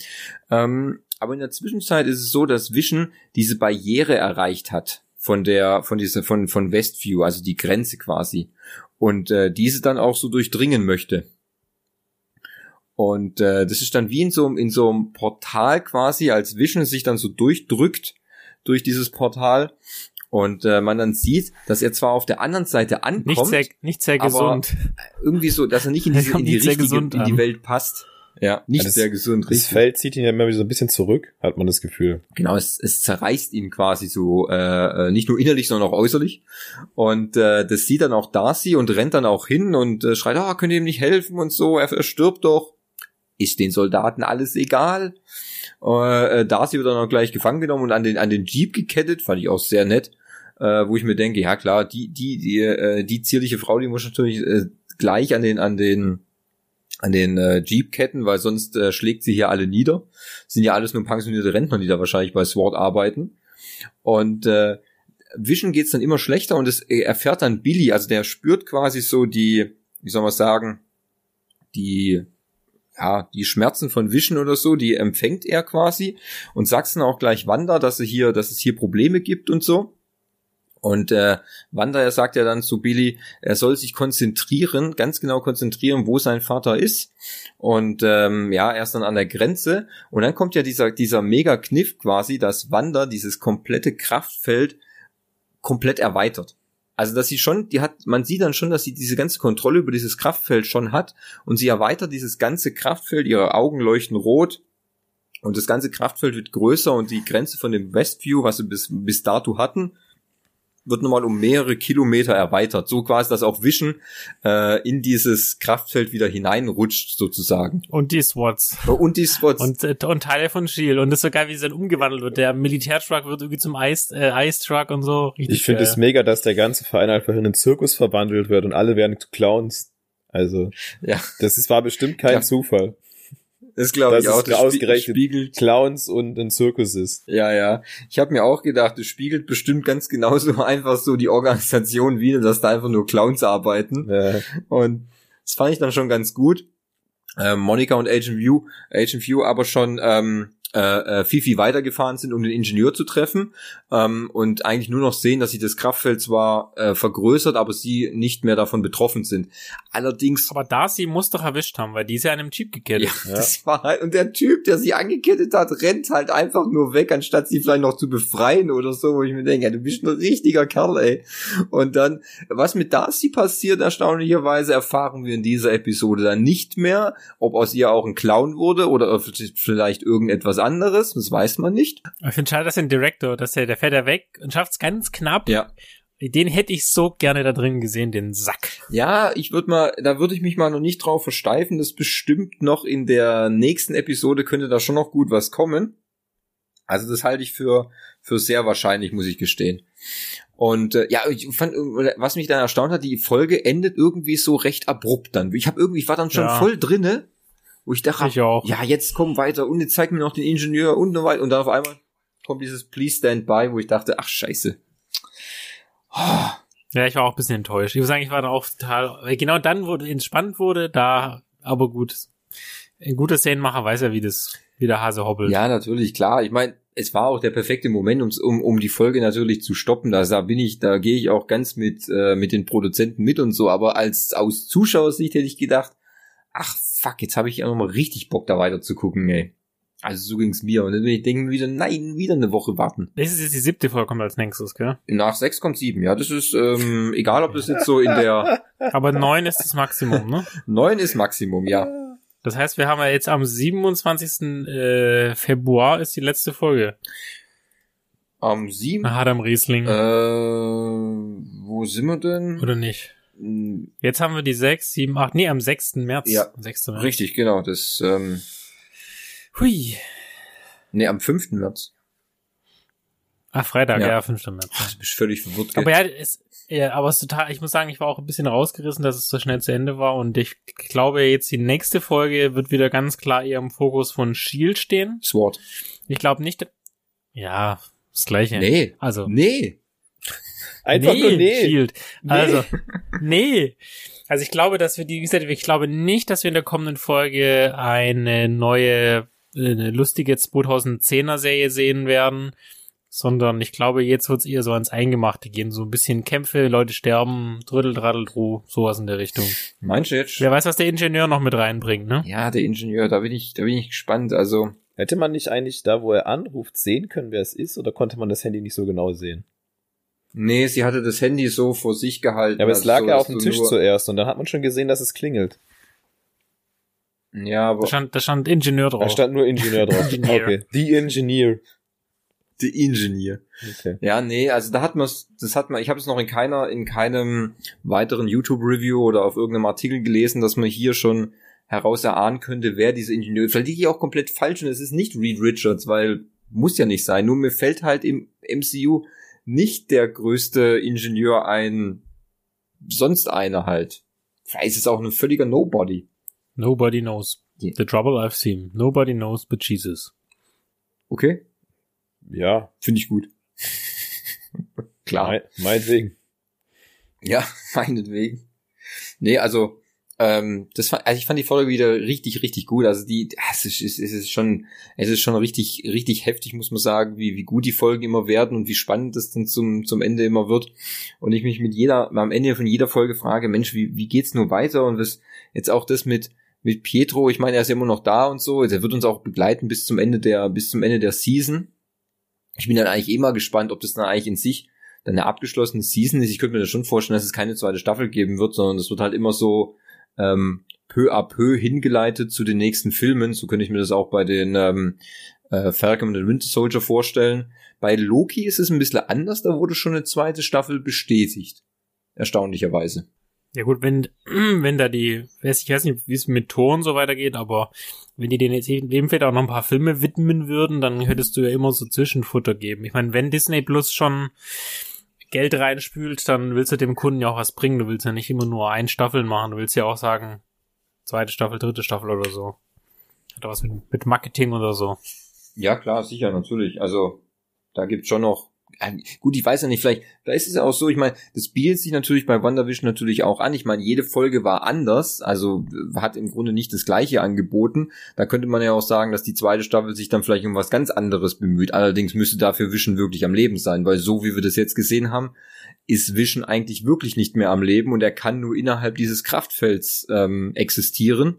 Ähm, aber in der Zwischenzeit ist es so, dass Vision diese Barriere erreicht hat von der, von dieser, von, von Westview, also die Grenze quasi. Und äh, diese dann auch so durchdringen möchte. Und äh, das ist dann wie in so, in so einem Portal quasi, als Vision sich dann so durchdrückt durch dieses Portal. Und äh, man dann sieht, dass er zwar auf der anderen Seite ankommt, nicht sehr, nicht sehr gesund. irgendwie so, dass er nicht in, diese, in die richtige, in die Welt passt. Ja, nicht das- sehr gesund, Das richtig. Feld zieht ihn ja immer wieder so ein bisschen zurück, hat man das Gefühl. Genau, es, es zerreißt ihn quasi so, äh, äh, nicht nur innerlich, sondern auch äußerlich. Und äh, das sieht dann auch Darcy und rennt dann auch hin und äh, schreit, ah, könnt ihr ihm nicht helfen und so, er, er stirbt doch. Ist den Soldaten alles egal? Äh, äh, Darcy wird dann auch gleich gefangen genommen und an den, an den Jeep gekettet, fand ich auch sehr nett. Äh, wo ich mir denke, ja klar, die, die, die, äh, die zierliche Frau, die muss natürlich äh, gleich an den, an den, an den äh, Jeep-Ketten, weil sonst äh, schlägt sie hier alle nieder. Sind ja alles nur pensionierte Rentner, die da wahrscheinlich bei SWAT arbeiten. Und äh, Vision geht's dann immer schlechter und es äh, erfährt dann Billy, also der spürt quasi so die, wie soll man sagen, die ja, die Schmerzen von Vision oder so, die empfängt er quasi und dann auch gleich Wanda, dass er hier, dass es hier Probleme gibt und so. Und äh, Wanda, er sagt ja dann zu Billy, er soll sich konzentrieren, ganz genau konzentrieren, wo sein Vater ist. Und ähm, ja, er ist dann an der Grenze. Und dann kommt ja dieser, dieser Mega-Kniff quasi, dass Wanda dieses komplette Kraftfeld komplett erweitert. Also, dass sie schon, die hat, man sieht dann schon, dass sie diese ganze Kontrolle über dieses Kraftfeld schon hat und sie erweitert dieses ganze Kraftfeld, ihre Augen leuchten rot und das ganze Kraftfeld wird größer und die Grenze von dem Westview, was sie bis, bis dato hatten, wird nochmal um mehrere Kilometer erweitert. So quasi, dass auch Vision äh, in dieses Kraftfeld wieder hineinrutscht, sozusagen. Und die SWATs. Und die Spots. Und, äh, und Teile von Shield. Und das ist so geil, wie es dann umgewandelt wird. Der Militärtruck wird irgendwie zum Ice, äh, Ice Truck und so. Richtig Ich finde es mega, dass der ganze Verein einfach in einen Zirkus verwandelt wird und alle werden zu Clowns. Also, ja, das ist, war bestimmt kein Ja. Zufall. Das glaube Das ich auch. ist ausgerechnet spiegelt Clowns und ein Zirkus ist. Ja, ja. Ich habe mir auch gedacht, es spiegelt bestimmt ganz genauso einfach so die Organisation wieder, dass da einfach nur Clowns arbeiten. Ja. Und das fand ich dann schon ganz gut. Ähm, Monica und Agent View, Agent View aber schon ähm, äh, äh, viel, viel weitergefahren sind, um den Ingenieur zu treffen ähm, und eigentlich nur noch sehen, dass sich das Kraftfeld zwar äh, vergrößert, aber sie nicht mehr davon betroffen sind. Allerdings Aber Darcy muss doch erwischt haben, weil die ist ja an einem Jeep gekettet. ja, das war halt, und der Typ, der sie angekettet hat, rennt halt einfach nur weg, anstatt sie vielleicht noch zu befreien oder so, wo ich mir denke, ja, du bist ein richtiger Kerl, ey. Und dann, was mit Darcy passiert, erstaunlicherweise erfahren wir in dieser Episode dann nicht mehr, ob aus ihr auch ein Clown wurde oder vielleicht irgendetwas anderes, das weiß man nicht. Ich finde schade, dass den Director, dass der, der fährt ja weg und schafft es ganz knapp. Ja. Den hätte ich so gerne da drin gesehen, den Sack. Ja, ich würde mal, da würde ich mich mal noch nicht drauf versteifen, das bestimmt noch in der nächsten Episode könnte da schon noch gut was kommen. Also das halte ich für, für sehr wahrscheinlich, muss ich gestehen. Und äh, ja, ich fand, was mich dann erstaunt hat, die Folge endet irgendwie so recht abrupt dann. Ich habe irgendwie, ich war dann schon Ja. voll drinne, wo ich dachte, Ich ja, jetzt komm weiter und jetzt zeig mir noch den Ingenieur und so weiter. Und dann auf einmal kommt dieses Please Stand By, wo ich dachte, ach scheiße. Ja, ich war auch ein bisschen enttäuscht. Ich muss sagen, ich war da auch total, genau dann, wo entspannt wurde, da, aber gut. Ein guter Szenenmacher weiß ja, wie das, wie der Hase hoppelt. Ja, natürlich, klar. Ich meine, es war auch der perfekte Moment, um, um, um die Folge natürlich zu stoppen. Da, da bin ich, da gehe ich auch ganz mit, äh, mit den Produzenten mit und so. Aber als aus Zuschauersicht hätte ich gedacht, ach fuck, jetzt habe ich ja noch mal richtig Bock, da weiter zu gucken, ey. Also so ging's mir. Und dann bin ich denken wieder, nein, wieder eine Woche warten. Das ist jetzt die siebte Folge, kommt als nächstes, gell? Nach sechs kommt sieben, ja. Das ist, ähm, egal ob das jetzt so in der Aber neun ist das Maximum, ne? neun ist Maximum, ja. Das heißt, wir haben ja jetzt am 27. Äh, Februar ist die letzte Folge. Am sieben, Nach Adam Riesling. äh, wo sind wir denn? Oder nicht? Hm, Jetzt haben wir die sechs, sieben, acht, nee, am 6. März. Ja. 6. März. Richtig, genau. Das, ähm, Hui. nee, am 5. März. Ah, Freitag, Ja. ja, 5. März. Ach, du bist völlig verwirrt. Aber ja, es, ja, aber es ist total, ich muss sagen, ich war auch ein bisschen rausgerissen, dass es so schnell zu Ende war und ich glaube jetzt die nächste Folge wird wieder ganz klar eher im Fokus von Shield stehen. SWAT. Ich glaube nicht, ja, das gleiche. Nee. Also, Nee. Einfach nee, nur nee. Shield. Also, nee. Also ich glaube, dass wir die, wie gesagt, ich glaube nicht, dass wir in der kommenden Folge eine neue, eine lustige 2010er Serie sehen werden, sondern ich glaube, jetzt wird es eher so ans Eingemachte gehen. So ein bisschen Kämpfe, Leute sterben, Drüttel, Draddel, Druh, sowas in der Richtung. Meinst du jetzt? Wer weiß, was der Ingenieur noch mit reinbringt, ne? Ja, der Ingenieur, da bin ich, da bin ich gespannt. Also, Hätte man nicht eigentlich da, wo er anruft, sehen können, wer es ist, oder konnte man das Handy nicht so genau sehen? Nee, sie hatte das Handy so vor sich gehalten. Ja, aber es also lag so, ja auf dem Tisch zuerst und dann hat man schon gesehen, dass es klingelt. Ja, aber Da stand, da stand Ingenieur drauf. Da stand nur Ingenieur drauf. Engineer. Okay. The Engineer. die Ingenieur. Okay. Ja, nee, also da hat man das hat man, ich habe es noch in keiner, in keinem weiteren YouTube-Review oder auf irgendeinem Artikel gelesen, dass man hier schon heraus erahnen könnte, wer diese Ingenieur, vielleicht liege ich auch komplett falsch und es ist nicht Reed Richards, weil muss ja nicht sein, nur mir fällt halt im MCU nicht der größte Ingenieur ein, sonst einer halt. Vielleicht ist es auch ein völliger Nobody. Nobody knows. Yeah. The trouble I've seen. Nobody knows but Jesus. Okay, Ja, finde ich gut. Klar. mein, meinetwegen. Ja, meinetwegen. Nee, also, ähm, das war, also ich fand die Folge wieder richtig, richtig gut. Also die, es ist, es ist schon, es ist schon richtig, richtig heftig, muss man sagen, wie, wie gut die Folgen immer werden und wie spannend es dann zum, zum Ende immer wird. Und ich mich mit jeder, am Ende von jeder Folge frage, Mensch, wie, wie geht's nur weiter? Und was, jetzt auch das mit, mit Pietro, ich meine, er ist ja immer noch da und so, der wird uns auch begleiten bis zum Ende der, bis zum Ende der Season. Ich bin dann eigentlich mal gespannt, ob das dann eigentlich in sich dann eine abgeschlossene Season ist. Ich könnte mir das schon vorstellen, dass es keine zweite Staffel geben wird, sondern es wird halt immer so ähm, peu à peu hingeleitet zu den nächsten Filmen. So könnte ich mir das auch bei den ähm, äh, Falcon und den Winter Soldier vorstellen. Bei Loki ist es ein bisschen anders, da wurde schon eine zweite Staffel bestätigt. Erstaunlicherweise. Ja gut, wenn, wenn da die, ich weiß nicht, wie es mit Thor und so weitergeht, aber wenn die denen jetzt in dem Fall auch noch ein paar Filme widmen würden, dann hättest du ja immer so Zwischenfutter geben. Ich meine, wenn Disney Plus schon Geld reinspült, dann willst du dem Kunden ja auch was bringen. Du willst ja nicht immer nur ein Staffeln machen, du willst ja auch sagen, zweite Staffel, dritte Staffel oder so. Hat was mit, mit Marketing oder so. Ja, klar, sicher, natürlich. Also, da gibt's schon noch. Ähm, Gut, ich weiß ja nicht, vielleicht, da ist es ja auch so, ich meine, das bietet sich natürlich bei WandaVision natürlich auch an. Ich meine, jede Folge war anders, also äh, hat im Grunde nicht das gleiche angeboten. Da könnte man ja auch sagen, dass die zweite Staffel sich dann vielleicht um was ganz anderes bemüht. Allerdings müsste dafür Vision wirklich am Leben sein, weil so wie wir das jetzt gesehen haben, ist Vision eigentlich wirklich nicht mehr am Leben und er kann nur innerhalb dieses Kraftfelds ähm, existieren,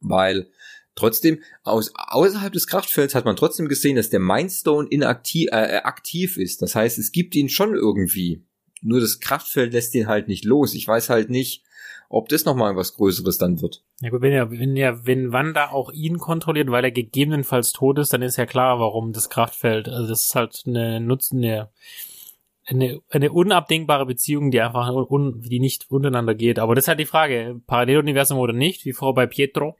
weil Trotzdem, aus, außerhalb des Kraftfelds hat man trotzdem gesehen, dass der Mindstone inaktiv, äh, aktiv ist. Das heißt, es gibt ihn schon irgendwie. Nur das Kraftfeld lässt ihn halt nicht los. Ich weiß halt nicht, ob das nochmal was Größeres dann wird. Ja gut, wenn ja, wenn ja, wenn Wanda auch ihn kontrolliert, weil er gegebenenfalls tot ist, dann ist ja klar, warum das Kraftfeld, also das ist halt eine Nutzen, eine, eine, eine unabdingbare Beziehung, die einfach un, die nicht untereinander geht. Aber das ist halt die Frage, Paralleluniversum oder nicht, wie vorher bei Pietro.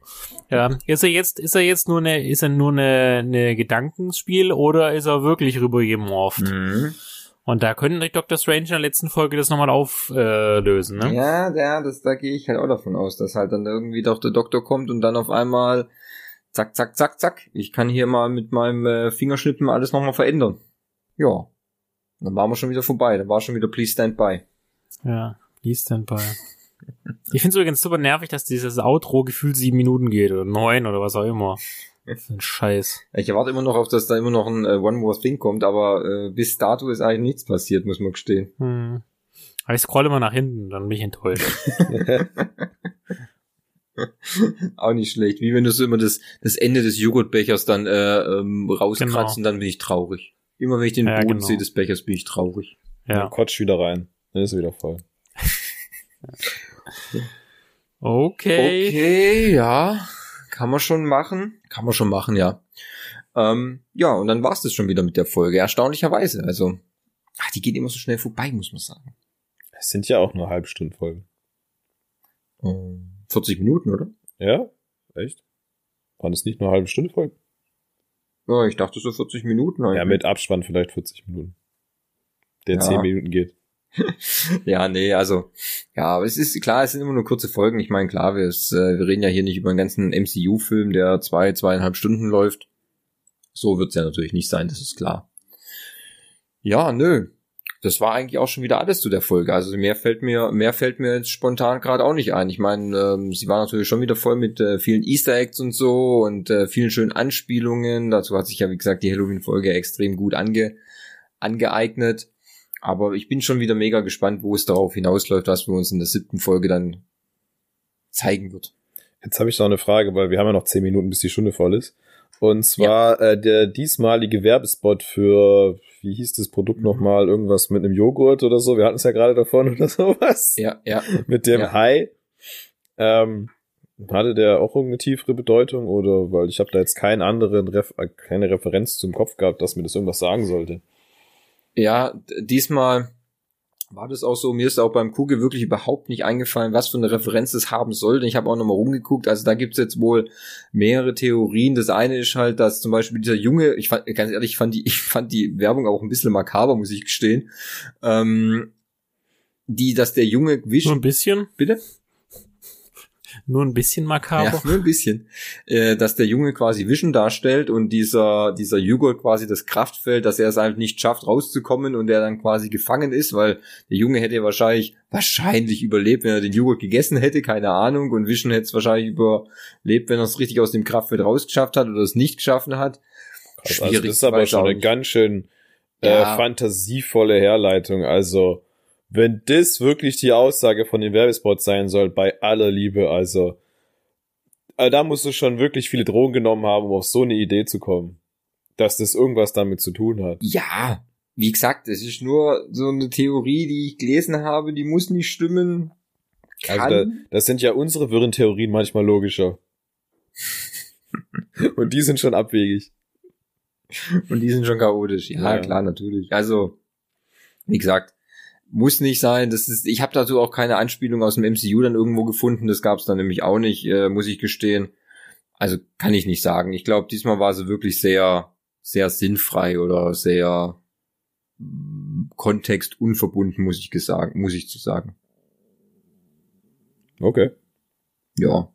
Ja, ist er jetzt, ist er jetzt nur eine, ist er nur eine, eine Gedankenspiel oder ist er wirklich rübergemorpht? Mhm. Und da können Dr. Strange in der letzten Folge das nochmal auflösen, ne? Ja, ja, das, da gehe ich halt auch davon aus, dass halt dann irgendwie doch der Doktor kommt und dann auf einmal zack, zack, zack, zack. Ich kann hier mal mit meinem äh, Fingerschnippen alles nochmal verändern. Ja. Dann waren wir schon wieder vorbei. Dann war schon wieder Please Stand By. Ja, please stand by. Ich finde es übrigens super nervig, dass dieses Outro gefühlt sieben Minuten geht oder neun oder was auch immer. Ein Scheiß. Ich erwarte immer noch auf, dass da immer noch ein äh, One More Thing kommt, aber äh, bis dato ist eigentlich nichts passiert, muss man gestehen. Hm. Aber ich scrolle mal nach hinten, dann bin ich enttäuscht. Auch nicht schlecht. Wie wenn du so immer das, das Ende des Joghurtbechers dann äh, ähm, rauskratzt Genau. und dann bin ich traurig. Immer wenn ich den Ja, Boden genau. sehe des Bechers, bin ich traurig. Ja. Ja. Quatsch wieder rein. Dann ist er wieder voll. Okay. Okay, ja. Kann man schon machen. Kann man schon machen, ja. Ähm, ja, und dann war's das schon wieder mit der Folge. Erstaunlicherweise. Also, ach, die geht immer so schnell vorbei, muss man sagen. Es sind ja auch nur Halbstundenfolgen. Ähm, 40 Minuten, oder? Ja? Echt? Waren es nicht nur halbe Stunde Folgen? Ja, ich dachte so 40 Minuten. Ja, eigentlich. mit Abspann vielleicht 40 Minuten. Der Ja. 10 Minuten geht. Ja, nee, also, ja, aber es ist klar, es sind immer nur kurze Folgen. Ich meine, klar, wir, es, äh, wir reden ja hier nicht über einen ganzen MCU-Film, der zwei, zweieinhalb Stunden läuft. So wird's ja natürlich nicht sein, das ist klar. Ja, nö. Das war eigentlich auch schon wieder alles zu der Folge. Also mehr fällt mir, mehr fällt mir jetzt spontan gerade auch nicht ein. Ich meine, ähm, sie war natürlich schon wieder voll mit äh, vielen Easter Eggs und so und äh, vielen schönen Anspielungen. Dazu hat sich ja, wie gesagt, die Halloween-Folge extrem gut ange, angeeignet. Aber ich bin schon wieder mega gespannt, wo es darauf hinausläuft, was wir uns in der siebten Folge dann zeigen wird. Jetzt habe ich noch eine Frage, weil wir haben ja noch 10 Minuten, bis die Stunde voll ist. Und zwar äh, der diesmalige Werbespot für, wie hieß das Produkt Mhm. nochmal, irgendwas mit einem Joghurt oder so. Wir hatten es ja gerade davon oder sowas. Ja, ja. Mit dem Ja. Hai. Ähm, Hatte der auch irgendeine tiefere Bedeutung oder weil ich habe da jetzt keinen anderen Ref äh, keine Referenz zum Kopf gehabt, dass mir das irgendwas sagen sollte. Ja, diesmal war das auch so, mir ist auch beim Kugel wirklich überhaupt nicht eingefallen, was für eine Referenz es haben sollte. Ich habe auch nochmal rumgeguckt, also da gibt's jetzt wohl mehrere Theorien. Das eine ist halt, dass zum Beispiel dieser Junge, ich fand, ganz ehrlich, ich fand die, ich fand die Werbung auch ein bisschen makaber, muss ich gestehen. Ähm, die, dass der Junge. Nur ein bisschen, Bitte? Nur ein bisschen makaber. Ja, nur ein bisschen. Äh, dass der Junge quasi Vision darstellt und dieser, dieser Joghurt quasi das Kraftfeld, dass er es halt nicht schafft, rauszukommen und er dann quasi gefangen ist, weil der Junge hätte wahrscheinlich, wahrscheinlich überlebt, wenn er den Joghurt gegessen hätte, keine Ahnung, und Vision hätte es wahrscheinlich überlebt, wenn er es richtig aus dem Kraftfeld rausgeschafft hat oder es nicht geschaffen hat. Krass, also das ist aber schon eine ganz schön äh, Ja. fantasievolle Herleitung. Also, wenn das wirklich die Aussage von dem Werbespot sein soll, bei aller Liebe, also, äh, da musst du schon wirklich viele Drogen genommen haben, um auf so eine Idee zu kommen. Dass das irgendwas damit zu tun hat. Ja, wie gesagt, es ist nur so eine Theorie, die ich gelesen habe, die muss nicht stimmen. Kann. Also da, das sind ja unsere wirren Theorien manchmal logischer. Und die sind schon abwegig. Und die sind schon chaotisch. Ja, Ja. klar, natürlich. Also, wie gesagt, muss nicht sein. Das ist, ich habe dazu auch keine Anspielung aus dem MCU dann irgendwo gefunden. Das gab es dann nämlich auch nicht, äh, muss ich gestehen. Also kann ich nicht sagen. Ich glaube, diesmal war sie wirklich sehr, sehr sinnfrei oder sehr mm, kontextunverbunden, muss ich gesagt, muss ich zu sagen. Okay. Ja.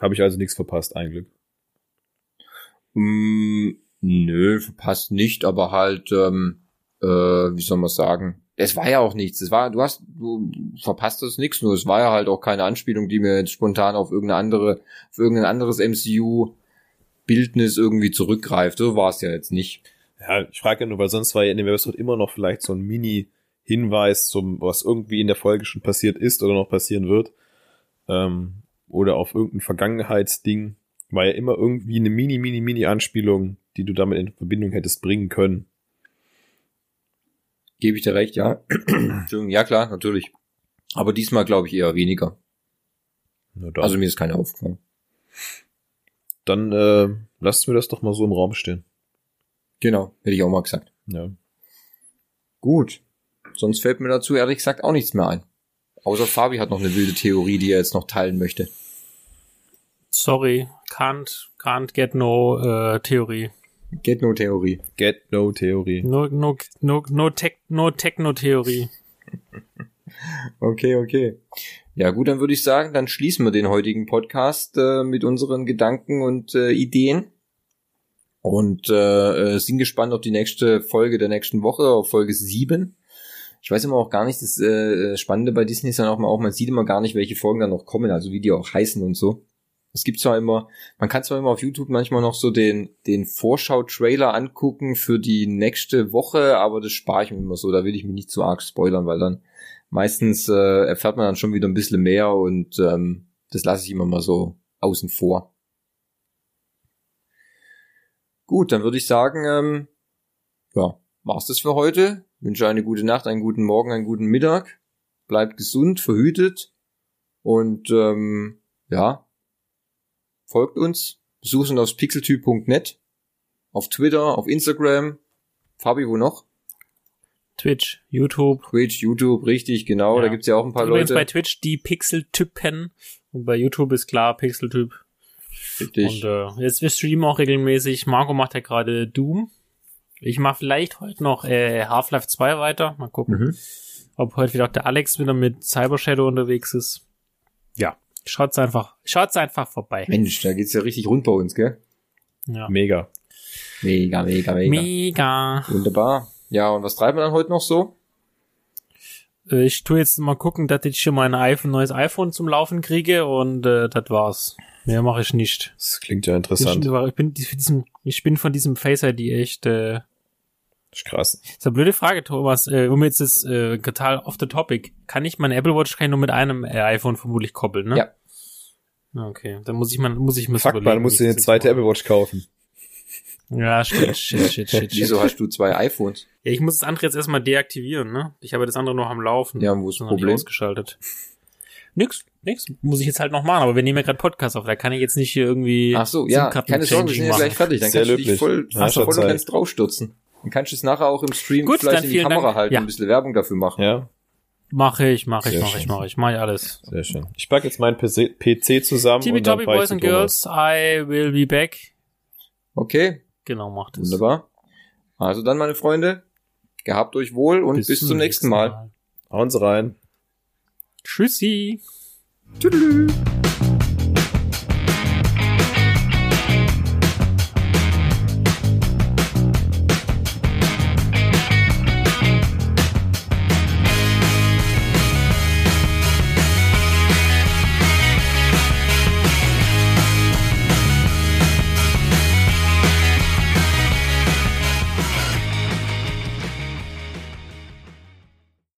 Habe ich also nichts verpasst, ein Glück. Mm, nö, verpasst nicht, aber halt, ähm, äh, wie soll man sagen? Es war ja auch nichts. Es war, du hast, du verpasst das nichts, nur es war ja halt auch keine Anspielung, die mir jetzt spontan auf irgendeine andere, auf irgendein anderes MCU-Bildnis irgendwie zurückgreift. So war es ja jetzt nicht. Ja, ich frage ja nur, weil sonst war ja in dem Website immer noch vielleicht so ein Mini-Hinweis zum, was irgendwie in der Folge schon passiert ist oder noch passieren wird. Ähm, oder auf irgendein Vergangenheitsding. War ja immer irgendwie eine Mini, Mini, Mini-Anspielung, die du damit in Verbindung hättest bringen können. Gebe ich dir recht, ja. Entschuldigung, ja klar, natürlich. Aber diesmal glaube ich eher weniger. Also mir ist keine aufgefallen. dann äh, lasst mir das doch mal so im Raum stehen. Genau, hätte ich auch mal gesagt. Ja. Gut. Sonst fällt mir dazu ehrlich gesagt auch nichts mehr ein. Außer Fabi hat noch eine wilde Theorie, die er jetzt noch teilen möchte. Sorry, can't, can't get no äh, Theorie. Get no Theorie. Get no Theorie. No, no, no, no, tech, no Techno-Theorie. Okay, okay. Ja gut, dann würde ich sagen, dann schließen wir den heutigen Podcast äh, mit unseren Gedanken und äh, Ideen. Und äh, äh, sind gespannt auf die nächste Folge der nächsten Woche, auf Folge 7. Ich weiß immer auch gar nicht, das äh, Spannende bei Disney ist dann auch mal auch, man sieht immer gar nicht, welche Folgen dann noch kommen, also wie die auch heißen und so. Es gibt zwar immer, man kann zwar immer auf YouTube manchmal noch so den, den Vorschau-Trailer angucken für die nächste Woche, aber das spare ich mir immer so, da will ich mich nicht zu arg spoilern, weil dann meistens äh, erfährt man dann schon wieder ein bisschen mehr und ähm, das lasse ich immer mal so außen vor. Gut, dann würde ich sagen, ähm, ja, war's das für heute. Wünsche eine gute Nacht, einen guten Morgen, einen guten Mittag. Bleibt gesund, verhütet und ähm, ja, folgt uns, besucht uns auf pixeltyp.net, auf Twitter, auf Instagram. Fabi, wo noch? Twitch, YouTube. Twitch, YouTube, richtig, genau. Ja. Da gibt's ja auch ein paar Übrigens bei Leute. Twitch die Pixeltypen. Und bei YouTube ist klar Pixeltyp. Richtig. Und äh, jetzt wir streamen auch regelmäßig. Marco macht ja gerade Doom. Ich mache vielleicht heute noch äh, Half-Life 2 weiter. Mal gucken, Mhm. ob heute wieder auch der Alex wieder mit Cyber Shadow unterwegs ist. Ja, schaut's einfach, schaut's einfach vorbei. Mensch, da geht's ja richtig rund bei uns, gell? Ja. Mega. Mega, mega, mega. Mega. Wunderbar. Ja, und was treiben wir dann heute noch so? Äh, Ich tu jetzt mal gucken, dass ich schon mal ein iPhone, neues iPhone zum Laufen kriege und äh, das war's. Mehr mache ich nicht. Das klingt ja Ich, interessant. ich, bin, die- für diesem, ich bin von diesem Face ID echt äh, Das ist krass. Das ist eine blöde Frage, Thomas. Äh, um jetzt das äh, total off the topic. Kann ich meine Apple Watch kann ich nur mit einem äh, iPhone vermutlich koppeln, ne? Ja. Okay, dann muss ich mal, muss ich mir Fuck, man muss dir ich eine zweite Apple Watch kaufen. Ja, shit, shit, shit, shit, shit. Wieso hast du zwei iPhones? Ja, ich muss das andere jetzt erstmal deaktivieren, ne? Ich habe das andere noch am Laufen. Ja, und wo ist das Problem? Ausgeschaltet. Nix, nix. Muss ich jetzt halt noch machen, aber wir nehmen ja gerade Podcast auf, da kann ich jetzt nicht hier irgendwie. Ach so, ja, keine Sorge, wir sind ja machen. gleich fertig. Dann Sehr kannst du dich löblich. voll, Ja, voll und ganz draufstürzen. Dann kannst du es nachher auch im Stream Gut, vielleicht in die Kamera Dank. halten Ja. und ein bisschen Werbung dafür machen. Ja, Mache ich, mache ich, mache ich, mache ich, mache ich alles. sehr schön. Ich packe jetzt meinen PC, PC zusammen fahr ich Boys and Thomas. Girls, I will be back. Okay, Genau, macht es. wunderbar. Also dann, meine Freunde, gehabt euch wohl und bis, zum nächsten Mal. Hauen Sie rein. Tschüssi. Tschüss.